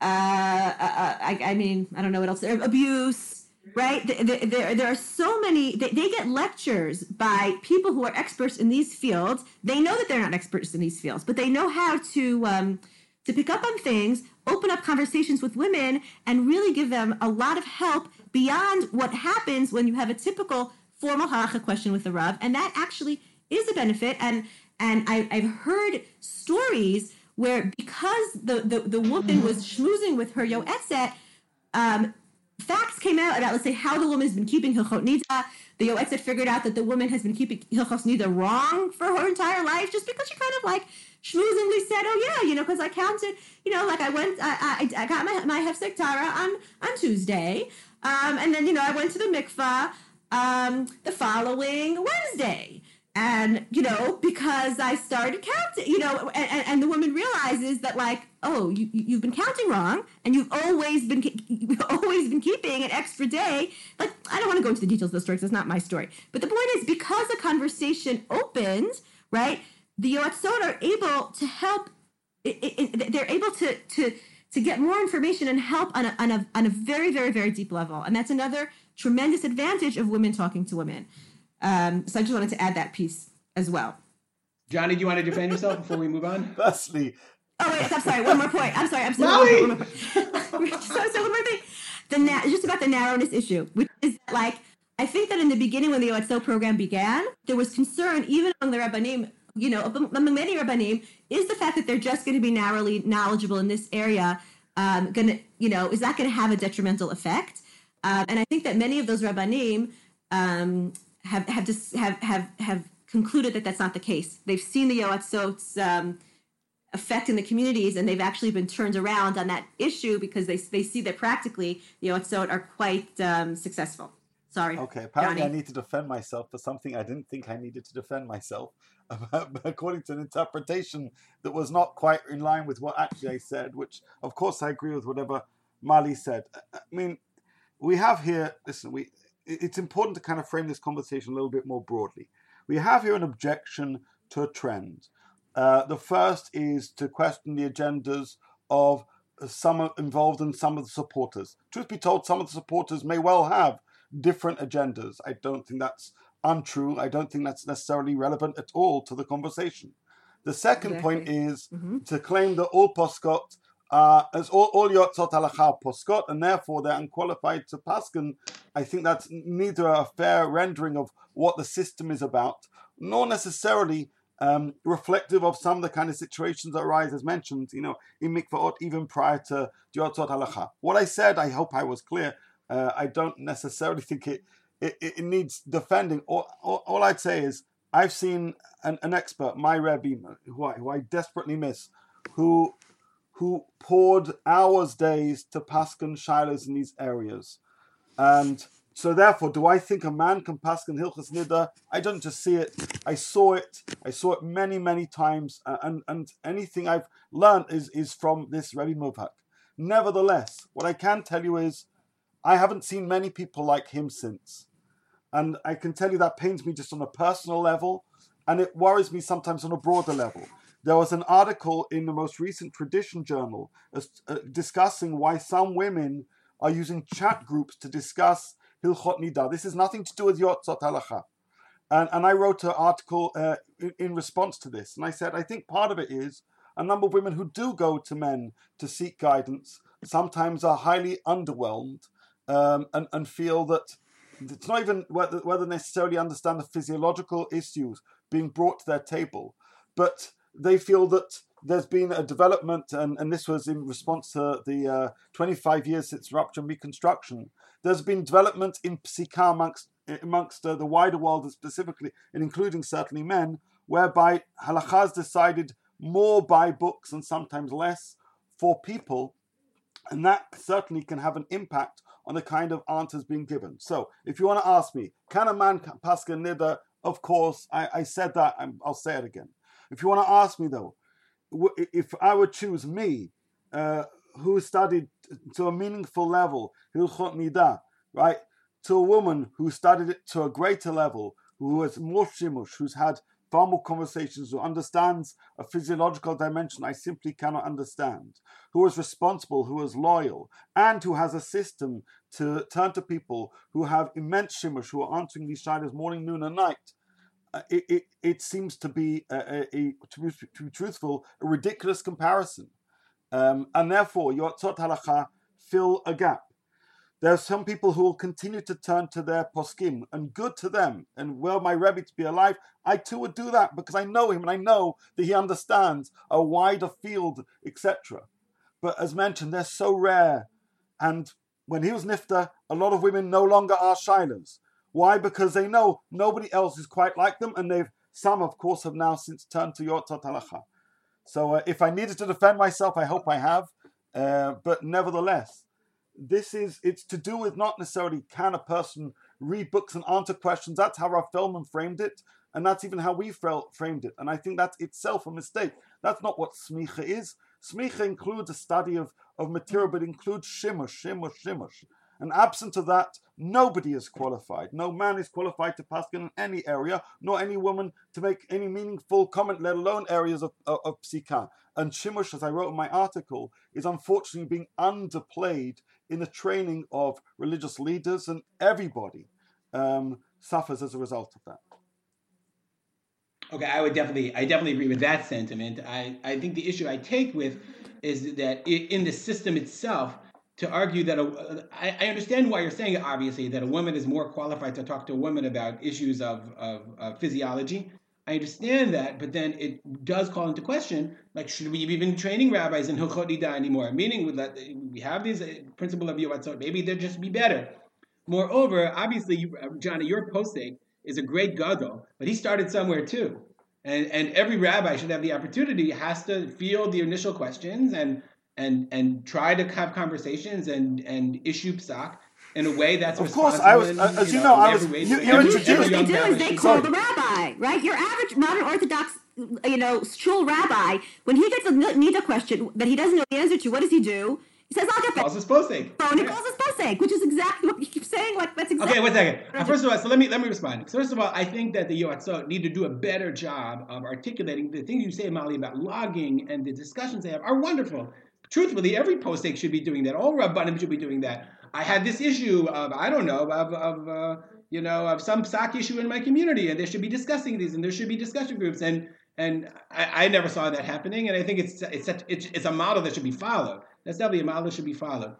uh, uh, uh I, I, mean, I don't know what else. Abuse, right? There, there, there are so many. They, they, get lectures by people who are experts in these fields. They know that they're not experts in these fields, but they know how to um, to pick up on things, open up conversations with women, and really give them a lot of help beyond what happens when you have a typical formal halacha question with the Rav, and that actually is a benefit. And and I, have heard stories where because the, the, the woman was schmoozing with her yoetzet, um, facts came out about, let's say, how the woman has been keeping Hilchot Nida. The yoetzet figured out that the woman has been keeping Hilchot Nida wrong for her entire life just because she kind of like schmoozingly said, oh yeah, you know, because I counted, you know, like I went, I, I, I got my, my Hefsek Tahara on, on Tuesday. Um, and then, you know, I went to the mikvah um, the following Wednesday and you know because i started counting you know and, and the woman realizes that like oh you, you've been counting wrong and you've always been [laughs] you've always been keeping an extra day like i don't want to go into the details of the story because it's not my story but the point is because the conversation opened right the yoatzot are able to help it, it, they're able to to to get more information and help on a, on a on a very very very deep level and that's another tremendous advantage of women talking to women um, so I just wanted to add that piece as well. Johnny, do you want to defend yourself before we move on? [laughs] Firstly. Oh wait, I'm sorry. One more point. I'm sorry. I'm sorry. One more point. [laughs] so, so one more thing. The na- just about the narrowness issue, which is like I think that in the beginning when the Yoatzot program began, there was concern even among the rabbanim, you know, among many rabbanim, is the fact that they're just going to be narrowly knowledgeable in this area um, going to, you know, is that going to have a detrimental effect? Um, and I think that many of those rabbanim um, have have just have have have concluded that that's not the case. They've seen the Yoatzot's um, effect in the communities, and they've actually been turned around on that issue because they they see that practically the Yoatzot are quite um, successful. Sorry. Okay. Apparently, Johnny. I need to defend myself for something I didn't think I needed to defend myself, [laughs] according to an interpretation that was not quite in line with what actually I said. Which, of course, I agree with whatever Mali said. I mean, we have here. Listen, we it's important to kind of frame this conversation a little bit more broadly. We have here an objection to a trend. Uh, the first is to question the agendas of some involved in some of the supporters. Truth be told, some of the supporters may well have different agendas. I don't think that's untrue. I don't think that's necessarily relevant at all to the conversation. The second exactly. point is mm-hmm. to claim that all poskot uh, as all, all yotzot halacha poskot, and therefore they're unqualified to paskin. I think that's neither a fair rendering of what the system is about, nor necessarily um, reflective of some of the kind of situations that arise, as mentioned, you know, in mikvaot even prior to yotzot halacha. What I said, I hope I was clear. Uh, I don't necessarily [laughs] think it it, it needs defending. All, all, all, I'd say is I've seen an, an expert, my Rebbe, who I, who I desperately miss, who who poured hours, days to Paskin Shilas in these areas. And so therefore, do I think a man can pass Paskin Hilchas Nida? I don't just see it. I saw it. I saw it many, many times. And, and anything I've learned is, is from this Rebbe Muvhak. Nevertheless, what I can tell you is I haven't seen many people like him since. And I can tell you that pains me just on a personal level, and it worries me sometimes on a broader level. There was an article in the most recent Tradition Journal uh, uh, discussing why some women are using chat groups to discuss Hilchot Nida. This has nothing to do with Yotzot Halacha. And, and I wrote an article uh, in, in, response to this. And I said, I think part of it is a number of women who do go to men to seek guidance sometimes are highly underwhelmed um, and, and feel that it's not even whether, whether necessarily understand the physiological issues being brought to their table, but they feel that there's been a development, and, and this was in response to the uh, 25 years since rupture and reconstruction. There's been development in psika amongst, amongst uh, the wider world, and specifically, and including certainly men, whereby halakha decided more by books and sometimes less for people, and that certainly can have an impact on the kind of answers being given. So, if you want to ask me, can a man pass a nida? Of course, I, I said that. i will say it again. If you want to ask me though, if I would choose me, uh, who studied to a meaningful level, Hilchot Nida, right, to a woman who studied it to a greater level, who has more shimush, who's had far more conversations, who understands a physiological dimension I simply cannot understand, who is responsible, who is loyal, and who has a system to turn to people who have immense shimush, who are answering these shadows morning, noon, and night. Uh, it, it, it, seems to be, a, a, a to, be, to, be, truthful, a ridiculous comparison. Um, and therefore, your Yotzot Halacha fill a gap. There are some people who will continue to turn to their poskim, and good to them. And were my Rebbe to be alive, I too would do that because I know him and I know that he understands a wider field, etc. But as mentioned, they're so rare. And when he was nifta, a lot of women no longer are shilas. Why? Because they know nobody else is quite like them, and they've some, of course, have now since turned to Yoatzot Halacha. So uh, if I needed to defend myself, I hope I have. Uh, but nevertheless, this is it's to do with not necessarily can a person read books and answer questions. That's how Rav Feldman framed it, and that's even how we framed it. And I think that's itself a mistake. That's not what smicha is. Smicha includes a study of, of material, but includes shimush, shimush, shimush. And absent of that, nobody is qualified. No man is qualified to pass in any area, nor any woman to make any meaningful comment, let alone areas of, of, of psika. And shimush, as I wrote in my article, is unfortunately being underplayed in the training of religious leaders, and everybody um, suffers as a result of that. Okay, I would definitely, I definitely agree with that sentiment. I, I think the issue I take with is that in the system itself, to argue that a, I, I understand why you're saying it, obviously, that a woman is more qualified to talk to a woman about issues of, of, of physiology. I understand that, but then it does call into question, like, should we be even training rabbis in Hilchot Nida anymore? Meaning, that we have these uh, principle of Yoatzot, maybe they'd just be better. Moreover, obviously, uh, Johnny, your posek is a great gadol, but he started somewhere too. And, and every rabbi should have the opportunity, has to field the initial questions and and and try to have conversations and and issue psak in a way that's of course I was uh, as you know, know I was you, you introduced what they do is they call the rabbi right your average modern orthodox you know shul rabbi when he gets a nida question that he doesn't know the answer to what does he do he says, I'll get back. Calls his posek. Oh, and he calls his posek, which is exactly what you keep saying. Like that's exactly. Okay, one second. Uh, first of all, so let me let me respond. First of all, I think that the Yoatzot need to do a better job of articulating the things you say, Mali, about logging and the discussions they have are wonderful. Truthfully, every posek should be doing that. All Rabbanim should be doing that. I had this issue of, I don't know, of, of uh, you know, of some psak issue in my community, and they should be discussing these, and there should be discussion groups. And and I, I never saw that happening, and I think it's it's a, it's, it's a model that should be followed. That's definitely a model that should be followed.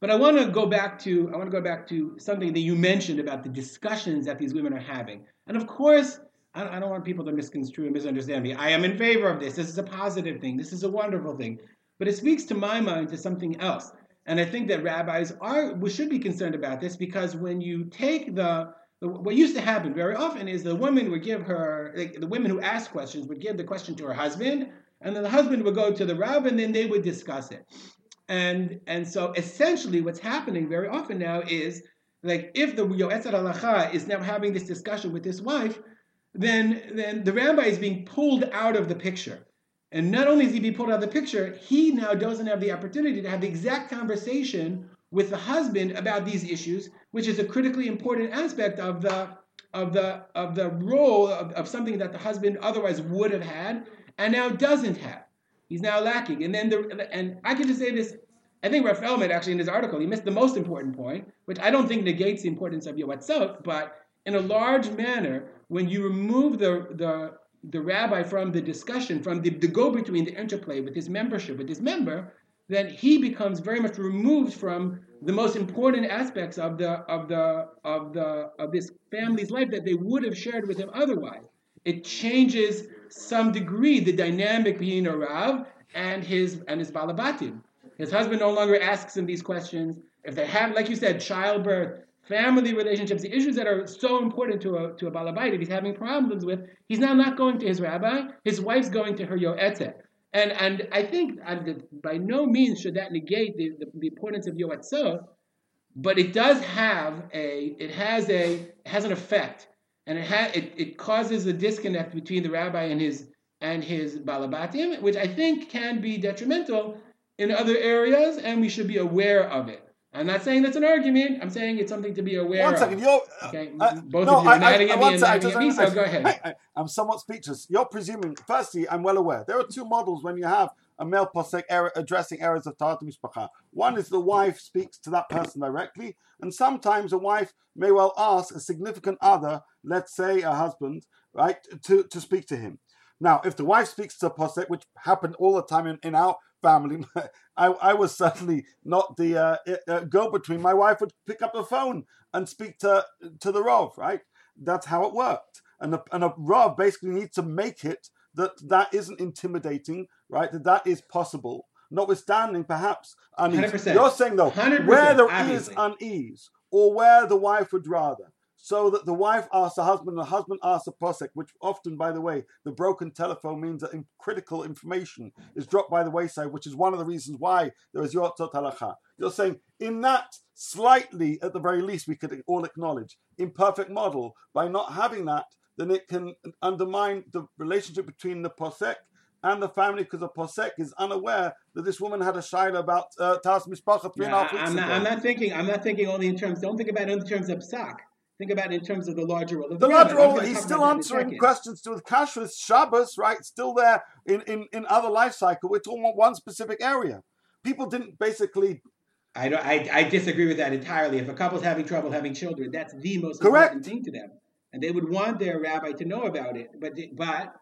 But I want to go back to I want to go back to something that you mentioned about the discussions that these women are having. And of course, I don't want people to misconstrue and misunderstand me. I am in favor of this. This is a positive thing. This is a wonderful thing. But it speaks to my mind to something else. And I think that rabbis are we should be concerned about this because when you take the, what used to happen very often is the woman would give her like, the women who asked questions would give the question to her husband, and then the husband would go to the rabbi, and then they would discuss it. And and so essentially, what's happening very often now is like if the Yoetzet Halacha is now having this discussion with his wife, then then the rabbi is being pulled out of the picture. And not only is he being pulled out of the picture, he now doesn't have the opportunity to have the exact conversation with the husband about these issues, which is a critically important aspect of the of the of the role of, of something that the husband otherwise would have had and now doesn't have. He's now lacking. And then the and I can just say this. I think Rav Feldman actually in his article he missed the most important point, which I don't think negates the importance of Yoatzot, but in a large manner, when you remove the the the rabbi from the discussion, from the, the go between, the interplay with his membership, with his member, then he becomes very much removed from the most important aspects of the of the of the of this family's life that they would have shared with him otherwise. It changes some degree the dynamic between a Rav and his and his balabatim. His husband no longer asks him these questions. If they have, like you said, childbirth, family relationships, the issues that are so important to a to a balabait, if he's having problems with, he's now not going to his rabbi. His wife's going to her yoetzet. And and I think by no means should that negate the, the, the importance of yoetzot, but it does have a it has a it has an effect, and it ha, it, it causes a disconnect between the rabbi and his and his balabatim, which I think can be detrimental in other areas, and we should be aware of it. I'm not saying that's an argument. I'm saying it's something to be aware One of. second, you're Okay, uh, both no, of you are nodding I, at I, me and nodding at me, so go ahead. I, am somewhat speechless. You're presuming. Firstly, I'm well aware there are two models when you have a male posek er- addressing errors of Taharat Mishpacha. One is the wife speaks to that person directly, and sometimes a wife may well ask a significant other, let's say a husband, right, to, to speak to him. Now, if the wife speaks to a posek, which happened all the time in, in our family, [laughs] I, I was certainly not the uh, uh, go-between. My wife would pick up the phone and speak to to the Rav, right? That's how it worked. And a, and a Rav basically needs to make it that that isn't intimidating, right? That that is possible. Notwithstanding, perhaps unease. 100%. You're saying though, where there obviously. is unease, or where the wife would rather, so that the wife asks the husband, and the husband asks the posek, which often, by the way, the broken telephone means that in- critical information is dropped by the wayside, which is one of the reasons why there is yotzot halacha. You're saying in that slightly, at the very least, we could all acknowledge imperfect model by not having that, then it can undermine the relationship between the posek and the family because the posek is unaware that this woman had a shaila about uh, Tas Mishpacha three and a half weeks I'm not, ago. I'm not thinking. I'm not thinking only in terms. Don't think about it in terms of psak. Think about it in terms of the larger role. of The rabbi. larger role, he's still about that in a answering questions to with kashrus, Shabbos, right? Still there in, in, in other life cycle. We're talking about one specific area. People didn't basically I don't. I, I disagree with that entirely. If a couple's having trouble having children, that's the most Correct. important thing to them, and they would want their rabbi to know about it. But but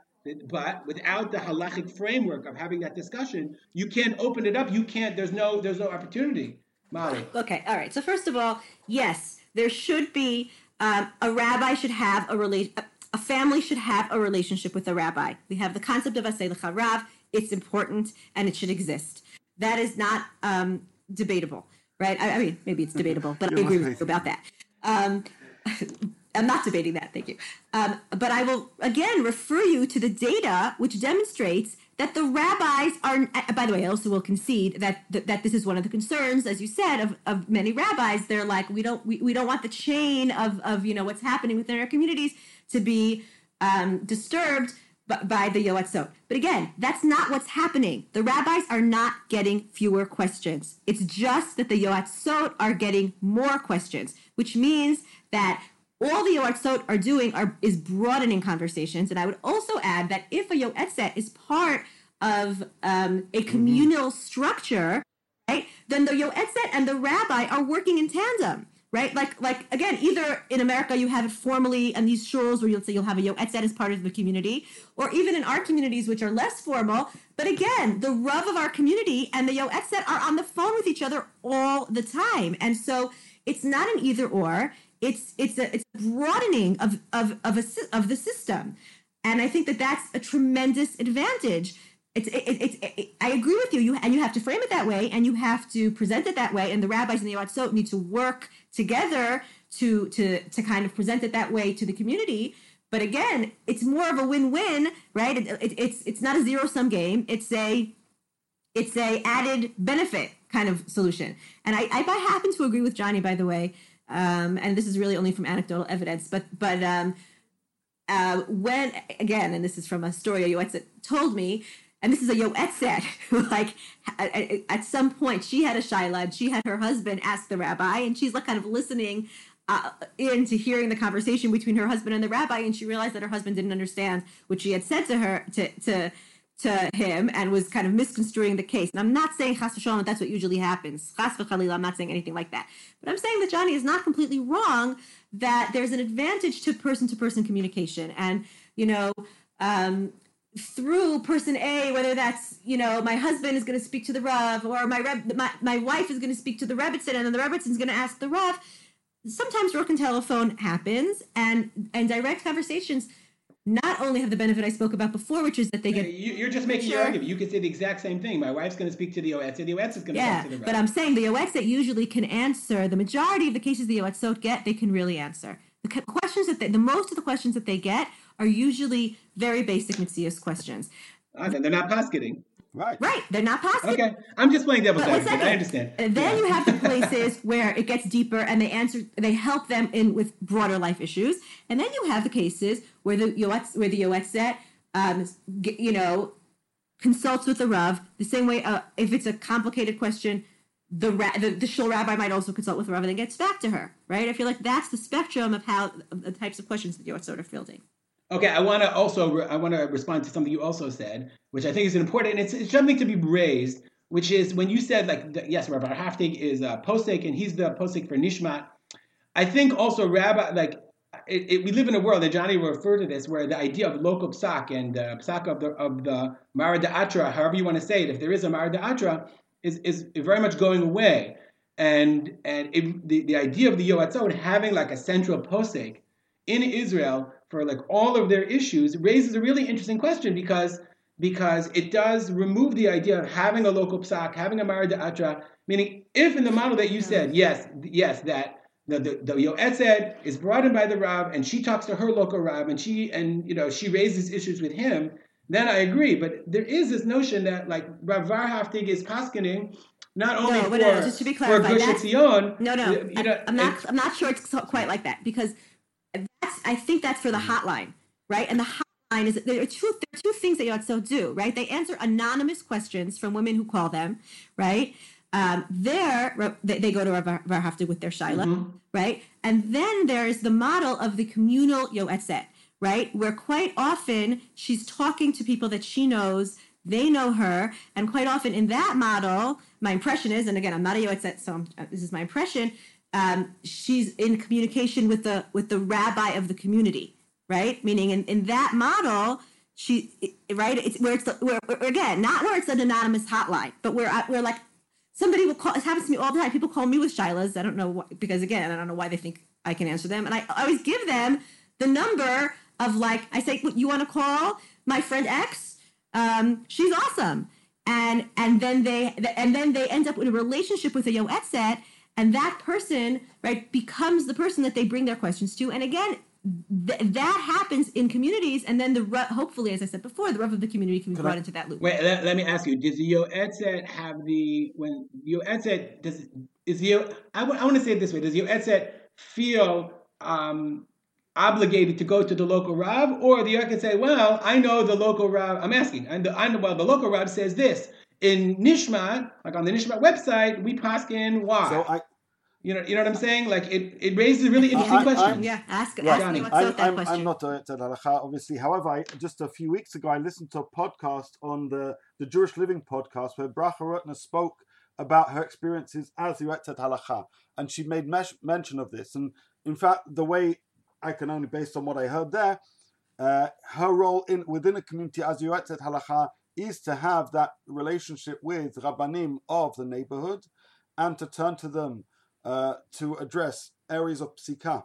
but without the halachic framework of having that discussion, you can't open it up. You can't. There's no. There's no opportunity. Mali. Okay, all right. So first of all, yes, there should be um, a rabbi should have a relate. A family should have a relationship with a rabbi. We have the concept of asay Rav. It's important and it should exist. That is not um, debatable, right? I, I mean, maybe it's debatable, but I agree with you about that. Um, [laughs] I'm not debating that. Thank you. Um, but I will again refer you to the data which demonstrates that the rabbis are. uh, By the way, I also will concede that that, this is one of the concerns, as you said, of, of many rabbis. They're like, we don't we, we don't want the chain of of you know what's happening within our communities to be um, disturbed b- by the yoetzot. But again, that's not what's happening. The rabbis are not getting fewer questions. It's just that the yoetzot are getting more questions, which means that all the yoetzot are doing are is broadening conversations. And I would also add that if a yoetzet is part of um, a communal structure, right, then the yoetzet and the rabbi are working in tandem. Right, like, like again, either in America you have it formally and these shuls where you'll say you'll have a yoetzet as part of the community, or even in our communities which are less formal. But again, the rub of our community and the yoetzet are on the phone with each other all the time, and so it's not an either or. It's it's a it's broadening of of of a of the system, and I think that that's a tremendous advantage. It's it, it, it, I agree with you. You and you have to frame it that way, and you have to present it that way. And the rabbis and the yoatzot need to work together to to to kind of present it that way to the community. But again, it's more of a win-win, right? It, it, it's it's not a zero-sum game. It's a it's a added benefit kind of solution. And I, I happen to agree with Johnny, by the way. Um, and this is really only from anecdotal evidence, but but um, uh, when again, and this is from a story a Yoetzet told me, and this is a Yoetzet who, [laughs] like, at, at some point she had a shaila she had her husband ask the rabbi, and she's like kind of listening uh, into hearing the conversation between her husband and the rabbi, and she realized that her husband didn't understand what she had said to her to to to him and was kind of misconstruing the case. And I'm not saying chas v'shalom that that's what usually happens. Chas v'chalila, I'm not saying anything like that. But I'm saying that Johnny is not completely wrong. That there's an advantage to person-to-person communication, and you know, um, through person A, whether that's you know my husband is going to speak to the Rav or my Reb, my, my wife is going to speak to the Rebbetzin and then the Rebbetzin is going to ask the Rav. Sometimes broken telephone happens and and direct conversations not only have the benefit I spoke about before, which is that they get. You, are just making sure. your argument. You could say the exact same thing. My wife's going to speak to the Yoetzet. The Yoetzet is going to yeah, talk to the but I'm saying the Yoetzet usually can answer the majority of the cases the Yoetzot get. They can really answer the questions that they, the most of the questions that they get are usually very basic Mitzias questions. Ah, then they're not pasketing. Right. Right. They're not pasketing. Okay. I'm just playing devil's advocate. I understand. And then yeah. you have the [laughs] places where it gets deeper and they answer they help them in with broader life issues. And then you have the cases where the Yoetz where the Yoetzet um you know consults with the Rav the same way uh, if it's a complicated question the, ra- the the shul rabbi might also consult with the Rav and then gets back to her, right? I feel like that's the spectrum of how the types of questions that you're sort of fielding. Okay, I want to also re- I want to respond to something you also said, which I think is important. It's, it's something to be raised, which is when you said like the, yes, Rabbi Haftig is a posek and he's the posek for Nishmat. I think also Rabbi like it, it, we live in a world, that Johnny referred to this, where the idea of local psak and uh, psak of the of the Mara Atra, however you want to say it, if there is a Mara Atra, is, is very much going away. And and it, the, the idea of the Yoatzot having like a central posek in Israel for like all of their issues raises a really interesting question because because it does remove the idea of having a local psak, having a Mara Atra, meaning if in the model that you said, yes, yes, that the, the, the Yoetzet is brought in by the Rav and she talks to her local Rav and she and you know she raises issues with him, then I agree. But there is this notion that like Rav Warhaftig is paskening not only no, for, no, just to be clear, for Gush Etzion. No, no, you know, I, am not. I'm not sure it's quite like that because that's. I think that's for the hotline, right? And the hotline is there are two. There are two things that Yotzot do, right? They answer anonymous questions from women who call them, right? Um, there, they, they, go to Rav Warhaftig with their shaila, mm-hmm. right? And then there's the model of the communal Yoetzet right? Where quite often she's talking to people that she knows, they know her, and quite often in that model, my impression is, and again, I'm not a Yoetzet, so I'm, uh, this is my impression. Um, she's in communication with the with the rabbi of the community, right? Meaning, in, in that model, she right, it's where it's where, where again, not where it's an anonymous hotline, but where I, where like somebody will call. It happens to me all the time. People call me with shilas. I don't know why, because again, I don't know why they think I can answer them, and I always give them the number of like I say, you want to call my friend X? Um, she's awesome, and and then they and then they end up in a relationship with a yoetzet, and that person right becomes the person that they bring their questions to, and again. Th- that happens in communities, and then the hopefully, as I said before, the rest of the community can be Can brought I, into that loop. Wait, let, let, me ask you: Does the Yoetzet have the when Yoetzet does is your I, w- I want to say it this way: Does Yoetzet feel um, obligated to go to the local Rav or the other can say, well, I know the local Rav I'm asking, and the, I know well, the local Rav says this. In Nishmat, like on the Nishmat website, we paskin why. So I, you know, you know what I'm saying? Like it, it raises a really interesting I, question. yeah, ask, right. ask me what's I, that I'm, question. I'm not a halacha, obviously. However, I, just a few weeks ago, I listened to a podcast on the, the Jewish Living podcast where Bracha Rutner spoke about her experiences as the Yoetzet Halacha, and she made mesh, mention of this. And in fact, the way I can only based on what I heard there. Uh, her role in within a community as Yoetzet Halacha is to have that relationship with Rabbanim of the neighborhood and to turn to them uh, to address areas of psika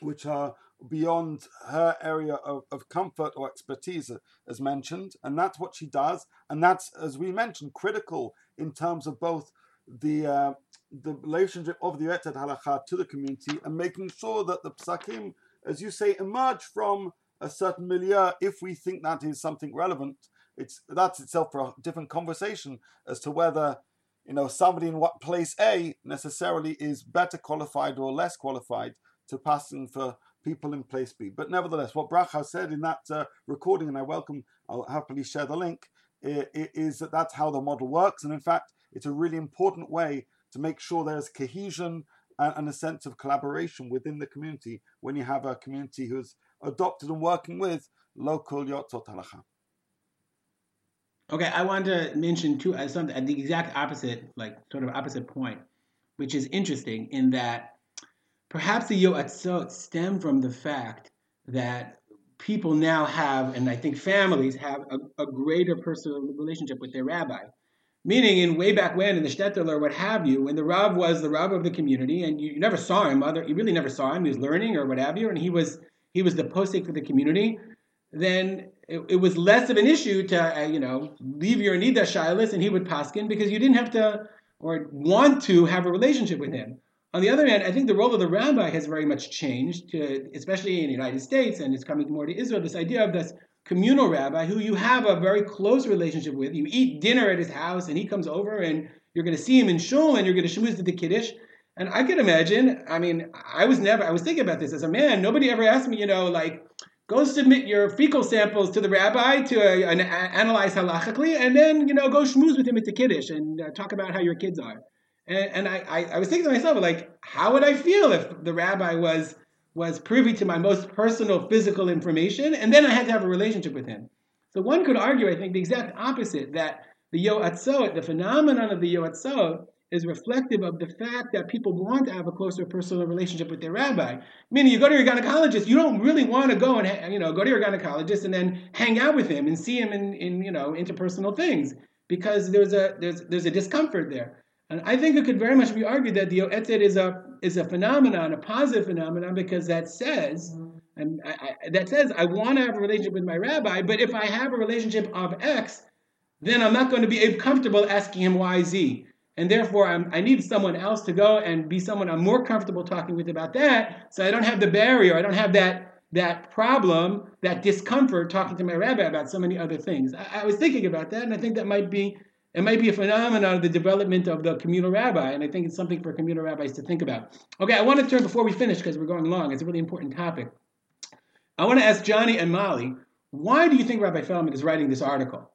which are beyond her area of, of comfort or expertise as mentioned and that's what she does and that's as we mentioned critical in terms of both the uh, the relationship of the Yoetzet Halacha to the community and making sure that the psakim, as you say, emerge from a certain milieu if we think that is something relevant. It's that's itself for a different conversation as to whether you know somebody in what place A necessarily is better qualified or less qualified to passing for people in place B. But nevertheless, what Bracha said in that uh, recording, and I welcome, I'll happily share the link, is that that's how the model works. And in fact, it's a really important way to make sure there's cohesion and, a sense of collaboration within the community when you have a community who's adopted and working with local Yotzot Halacha. Okay, I want to mention two uh, something at the exact opposite, like sort of opposite point, which is interesting in that perhaps the Yotzot stem from the fact that people now have, and I think families have a, a greater personal relationship with their rabbi. Meaning, in way back when, in the shtetl or what have you, when the Rav was the Rav of the community, and you, you never saw him, other you really never saw him. He was learning or what have you, and he was he was the posek for the community. Then it, it, was less of an issue to uh, you know leave your nida shilas, and he would paskin because you didn't have to or want to have a relationship with him. On the other hand, I think the role of the rabbi has very much changed, to, especially in the United States, and it's coming more to Israel. This idea of this communal rabbi who you have a very close relationship with. You eat dinner at his house, and he comes over, and you're going to see him in shul, and you're going to shmooze at the kiddush. And I can imagine. I mean, I was never. I was thinking about this as a man. Nobody ever asked me, you know, like go submit your fecal samples to the rabbi to uh, analyze halachically, and then you know go schmooze with him at the kiddush and uh, talk about how your kids are. And, and I, I, I was thinking to myself, like, how would I feel if the rabbi was was privy to my most personal physical information, and then I had to have a relationship with him? So one could argue, I think, the exact opposite that the yoatzot, the phenomenon of the yoatzot, is reflective of the fact that people want to have a closer personal relationship with their rabbi. Meaning, you go to your gynecologist, you don't really want to go and you know go to your gynecologist and then hang out with him and see him in, in you know interpersonal things because there's a there's there's a discomfort there. And I think it could very much be argued that the Yoetzet is a is a phenomenon, a positive phenomenon, because that says, mm-hmm. and I, I, that says I want to have a relationship with my rabbi, but if I have a relationship of X, then I'm not going to be comfortable asking him Y, Z. And therefore, I'm, i need someone else to go and be someone I'm more comfortable talking with about that, so I don't have the barrier, I don't have that that problem, that discomfort talking to my rabbi about so many other things. I, I was thinking about that, and I think that might be it might be a phenomenon of the development of the communal rabbi, and I think it's something for communal rabbis to think about. Okay, I want to turn before we finish because we're going long. It's a really important topic. I want to ask Johnny and Mali, why do you think Rabbi Feldman is writing this article?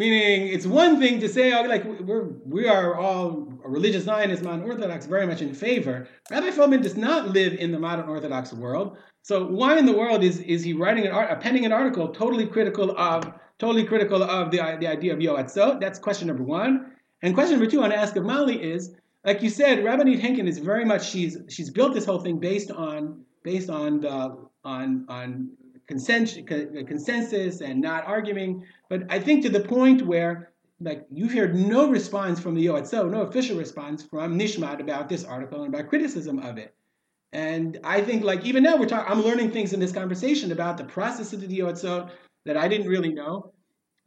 Meaning, it's one thing to say, oh, like we're we are all religious Zionists, modern Orthodox, very much in favor. Rabbi Feldman does not live in the modern Orthodox world. So why in the world is is he writing an art, penning an article totally critical of totally critical of the, the idea of Yoatzot. That's question number one. And question number two I want to ask of Mali is, like you said, Rabbanit Henkin is very much she's she's built this whole thing based on based on the on on consensus, consensus and not arguing. But I think to the point where like you've heard no response from the Yoatzot, no official response from Nishmat about this article and about criticism of it. And I think like even now we're talking, I'm learning things in this conversation about the process of the Yoatzot, that I didn't really know.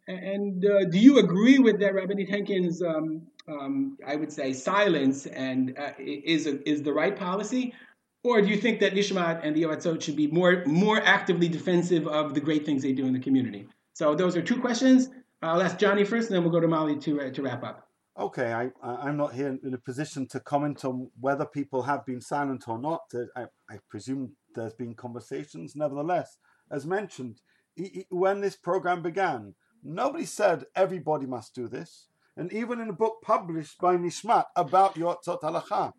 And uh, do you agree with that, Rabbi Henkin's, um, um, I would say, silence and uh, is a, is the right policy, or do you think that Nishmat and the Yoatzot should be more more actively defensive of the great things they do in the community? So those are two questions. I'll ask Johnny first, and then we'll go to Mali to uh, to wrap up. Okay, I, I'm not here in a position to comment on whether people have been silent or not. I, I presume there's been conversations. Nevertheless, as mentioned, when this program began, nobody said everybody must do this. And even in a book published by Nishmat about Yoatzot Halacha,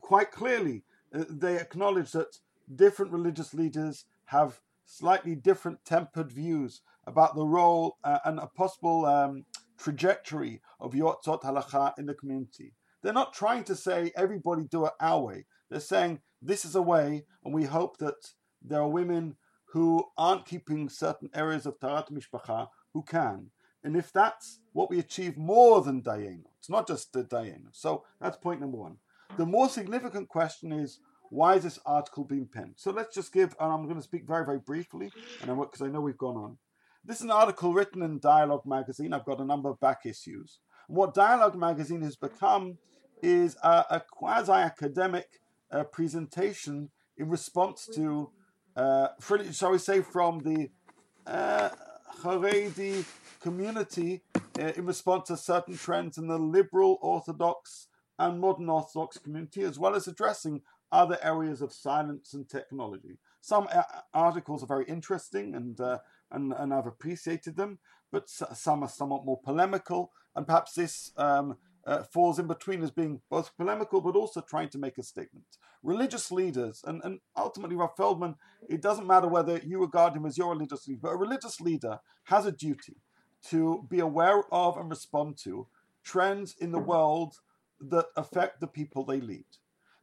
quite clearly uh, they acknowledge that different religious leaders have slightly different tempered views about the role uh, and a possible um, trajectory of Yoatzot Halacha in the community. They're not trying to say everybody do it our way. They're saying this is a way, and we hope that there are women who aren't keeping certain areas of Taharat Mishpacha who can. And if that's what we achieve more than Dayenu, it's not just the Dayenu. So that's point number one. The more significant question is why is this article being penned? So let's just give, and I'm going to speak very, very briefly, and because I know we've gone on. This is an article written in Dialogue magazine. I've got a number of back issues. And what Dialogue magazine has become is a, a quasi academic uh, presentation in response to uh, shall we say, from the uh, Haredi community uh, in response to certain trends in the liberal Orthodox and modern Orthodox community, as well as addressing other areas of science and technology. Some uh, articles are very interesting and, uh, and, and I've appreciated them, but some are somewhat more polemical, and perhaps this um, uh, falls in between as being both polemical but also trying to make a statement. Religious leaders, and, and ultimately, Rav Feldman, it doesn't matter whether you regard him as your religious leader, but a religious leader has a duty to be aware of and respond to trends in the world that affect the people they lead.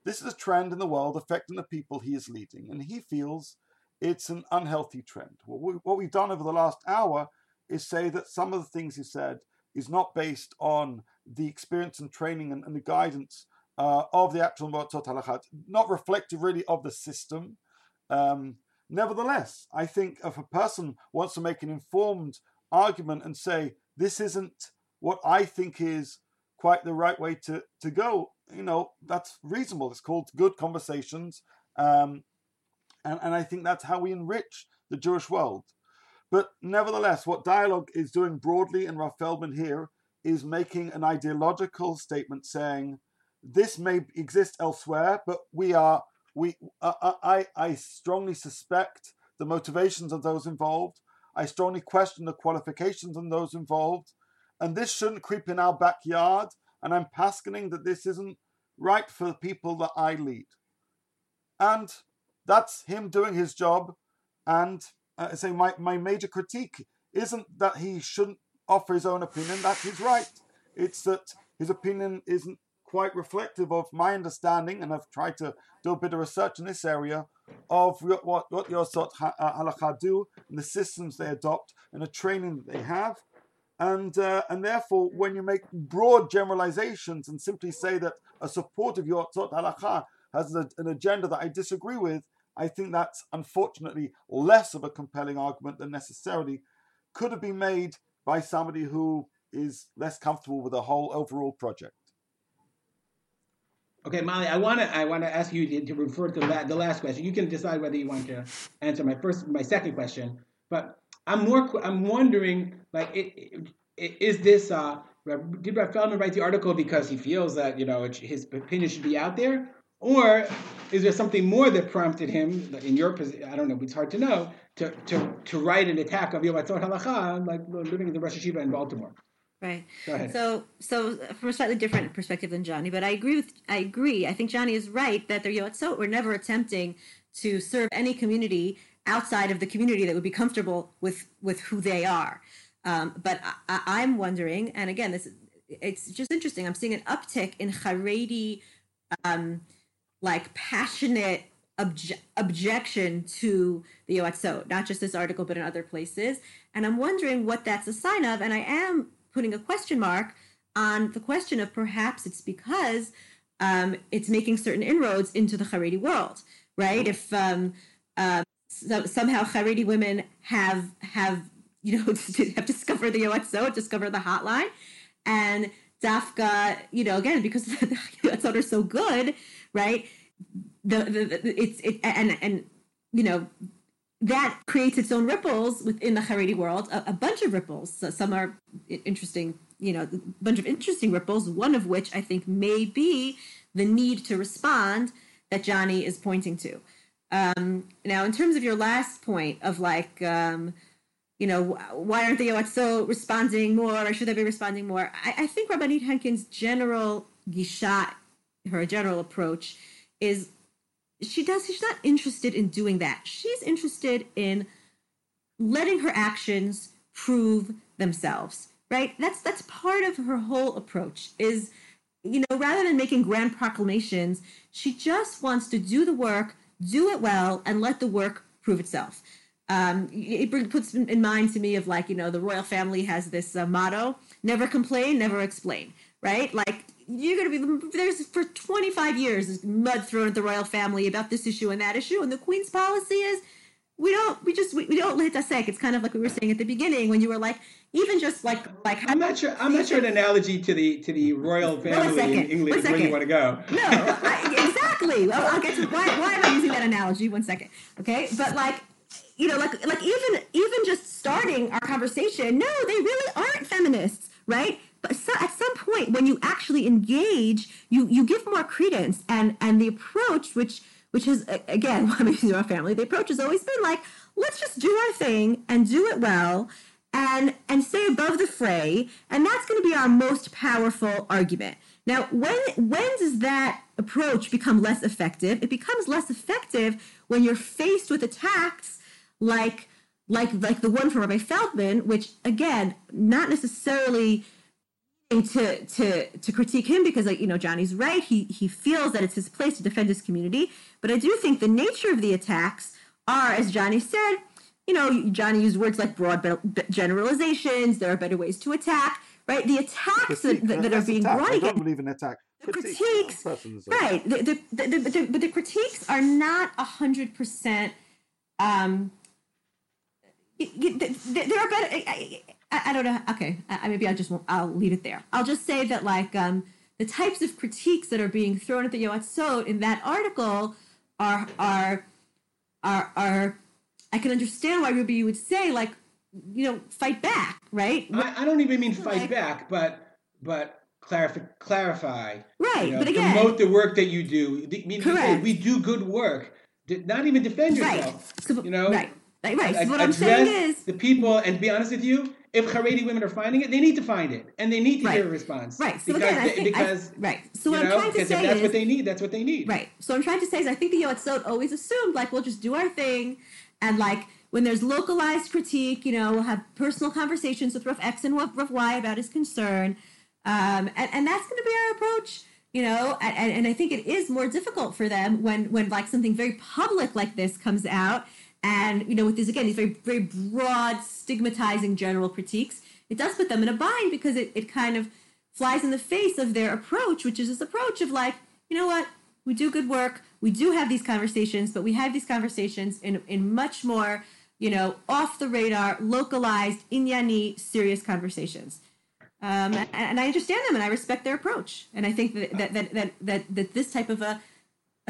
This is a trend in the world affecting the people he is leading, and he feels it's an unhealthy trend. What, we, what we've done over the last hour is say that some of the things he said is not based on the experience and training and, and the guidance uh, of the actual Yoatzot Halakha, not reflective really of the system. Um, nevertheless, I think if a person wants to make an informed argument and say, this isn't what I think is quite the right way to, to go, you know, that's reasonable. It's called good conversations. Um, and, and I think that's how we enrich the Jewish world. But nevertheless, what dialogue is doing broadly, and Rav Feldman here is making an ideological statement saying this may exist elsewhere, but we are we uh, uh, I I strongly suspect the motivations of those involved. I strongly question the qualifications of those involved, and this shouldn't creep in our backyard. And I'm paskening that this isn't right for the people that I lead. And that's him doing his job. And uh, I say my, my major critique isn't that he shouldn't offer his own opinion, that's his right. It's that his opinion isn't quite reflective of my understanding, and I've tried to do a bit of research in this area of what what, what Yosot Halakha do and the systems they adopt and the training that they have. And, uh, and therefore, when you make broad generalizations and simply say that a support of Yotzot Halakha has a, an agenda that I disagree with, I think that's unfortunately less of a compelling argument than necessarily could have been made by somebody who is less comfortable with the whole overall project. Okay, Mali, I want to I want to ask you to, to refer to the last question. You can decide whether you want to answer my first my second question, but I'm more I'm wondering like it, it, is this uh, did Brett Feldman write the article because he feels that you know his opinion should be out there, or is there something more that prompted him, in your position, I don't know, it's hard to know, to, to, to write an attack of Yom Halacha, like living in the Rosh Yeshiva in Baltimore? Right. So, so from a slightly different perspective than Johnny, but I agree with I agree. I think Johnny is right that the Yoatzot were never attempting to serve any community outside of the community that would be comfortable with with who they are. Um, but I, am wondering, and again, this it's just interesting. I'm seeing an uptick in Haredi. Um, like passionate obje- objection to the Yoatzot, not just this article, but in other places. And I'm wondering what that's a sign of. And I am putting a question mark on the question of perhaps it's because um, it's making certain inroads into the Haredi world, right? If um, uh, so, somehow Haredi women have have [laughs] you know [laughs] have the Yoatzot, discovered the hotline, and Dafka, you know, again because [laughs] the Yoatzot are so good, right? The, the, the it's it and and you know that creates its own ripples within the Haredi world, a, a bunch of ripples. So some are interesting, you know, a bunch of interesting ripples, one of which I think may be the need to respond that Johnny is pointing to. Um, now, in terms of your last point of like, um, you know, why aren't the Yoatzot responding more? Or should they be responding more? I, I think Rabbanit Henkin's general gisha, her general approach is she does she's not interested in doing that. She's interested in letting her actions prove themselves right? That's that's part of her whole approach is you know rather than making grand proclamations she just wants to do the work do it well and let the work prove itself um, it puts in mind to me of like you know the royal family has this uh, motto never complain never explain right? Like you're going to be there's for 25 years mud thrown at the royal family about this issue and that issue and the queen's policy is we don't we just we, we don't let that sink. it's kind of like we were saying at the beginning when you were like even just like like i'm not sure i'm not sure an analogy to the to the royal family in england where you want to go. No I, exactly. Well, i'll get to why, why am i using that analogy? One second okay? But like you know like like even even just starting our conversation no they really aren't feminists right? But so at some point when you actually engage you you give more credence and and the approach which which is again [laughs] I mean, our family the approach has always been like let's just do our thing and do it well and and stay above the fray and that's going to be our most powerful argument. Now when when does that approach become less effective? It becomes less effective when you're faced with attacks like like like the one from Rabbi Feldman which again not necessarily to to to critique him because like you know Johnny's right he he feels that it's his place to defend his community but I do think the nature of the attacks are, as Johnny said, you know, Johnny used words like broad generalizations. There are better ways to attack, right? The attacks that, that, that are being attack. brought I against. don't believe in attack. The critiques, right? The, the, the, the, but the critiques are not a hundred percent. Um, there are better. I, I, don't know. Okay, I, maybe I just won't. I'll leave it there. I'll just say that like um, the types of critiques that are being thrown at the Yoatzot in that article are are are are. I can understand why Ruby would say like, you know, fight back, right? I, I don't even mean fight like, back, but but clarify clarify. Right, you know, but again, promote the work that you do. I mean, correct. We, we do good work. Not even defend yourself. Right. You know, right. Right, right. So what I'm saying is the people, and to be honest with you, if Haredi women are finding it, they need to find it, and they need to right. hear a response. Right. So because again, think, because I, right. So what know, I'm trying to say if that's is what they need. That's what they need. Right. So I'm trying to say is I think the Yoatzot always assumed like we'll just do our thing, and like when there's localized critique, you know, we'll have personal conversations with Rav X and Rav Y about his concern, um, and and that's going to be our approach you know and, and i think it is more difficult for them when when like something very public like this comes out and you know with these again these very very broad stigmatizing general critiques it does put them in a bind because it, it kind of flies in the face of their approach which is this approach of like you know what? We do good work. We do have these conversations but we have these conversations in in much more you know off the radar localized inyani serious conversations. Um, and, and, I understand them and I respect their approach. And I think that that, that, that, that, that this type of a,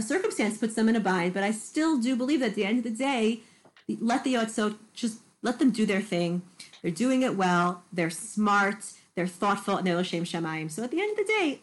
a circumstance puts them in a bind. But I still do believe that at the end of the day, let the Yoatzot just let them do their thing. They're doing it well. They're smart. They're thoughtful, and they're L'shem Shamayim. So at the end of the day,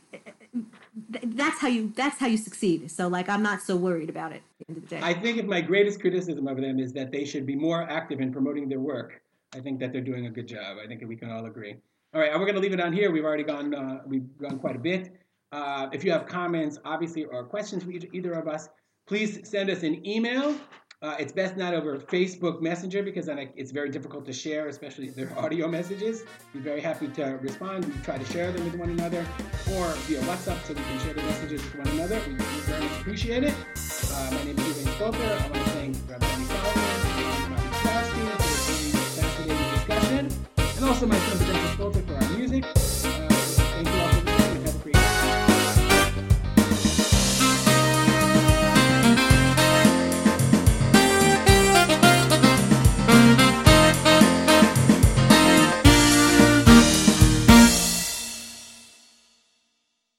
that's how you that's how you succeed. So like I'm not so worried about it. At the end of the day, I think if my greatest criticism of them is that they should be more active in promoting their work. I think that they're doing a good job. I think we can all agree. All right, we're going to leave it on here. We've already gone uh, we've gone quite a bit. Uh, if you have comments, obviously, or questions for either of us, please send us an email. Uh, it's best not over Facebook Messenger because then it's very difficult to share, especially their [laughs] audio messages. We're very happy to respond. We try to share them with one another, or via WhatsApp so we can share the messages with one another. We, very much appreciate it. Uh, my name is Ruben Spolter. I want to thank Rabbi Solomon and Kowski for this fascinating discussion and also my son Spencer Spolter for our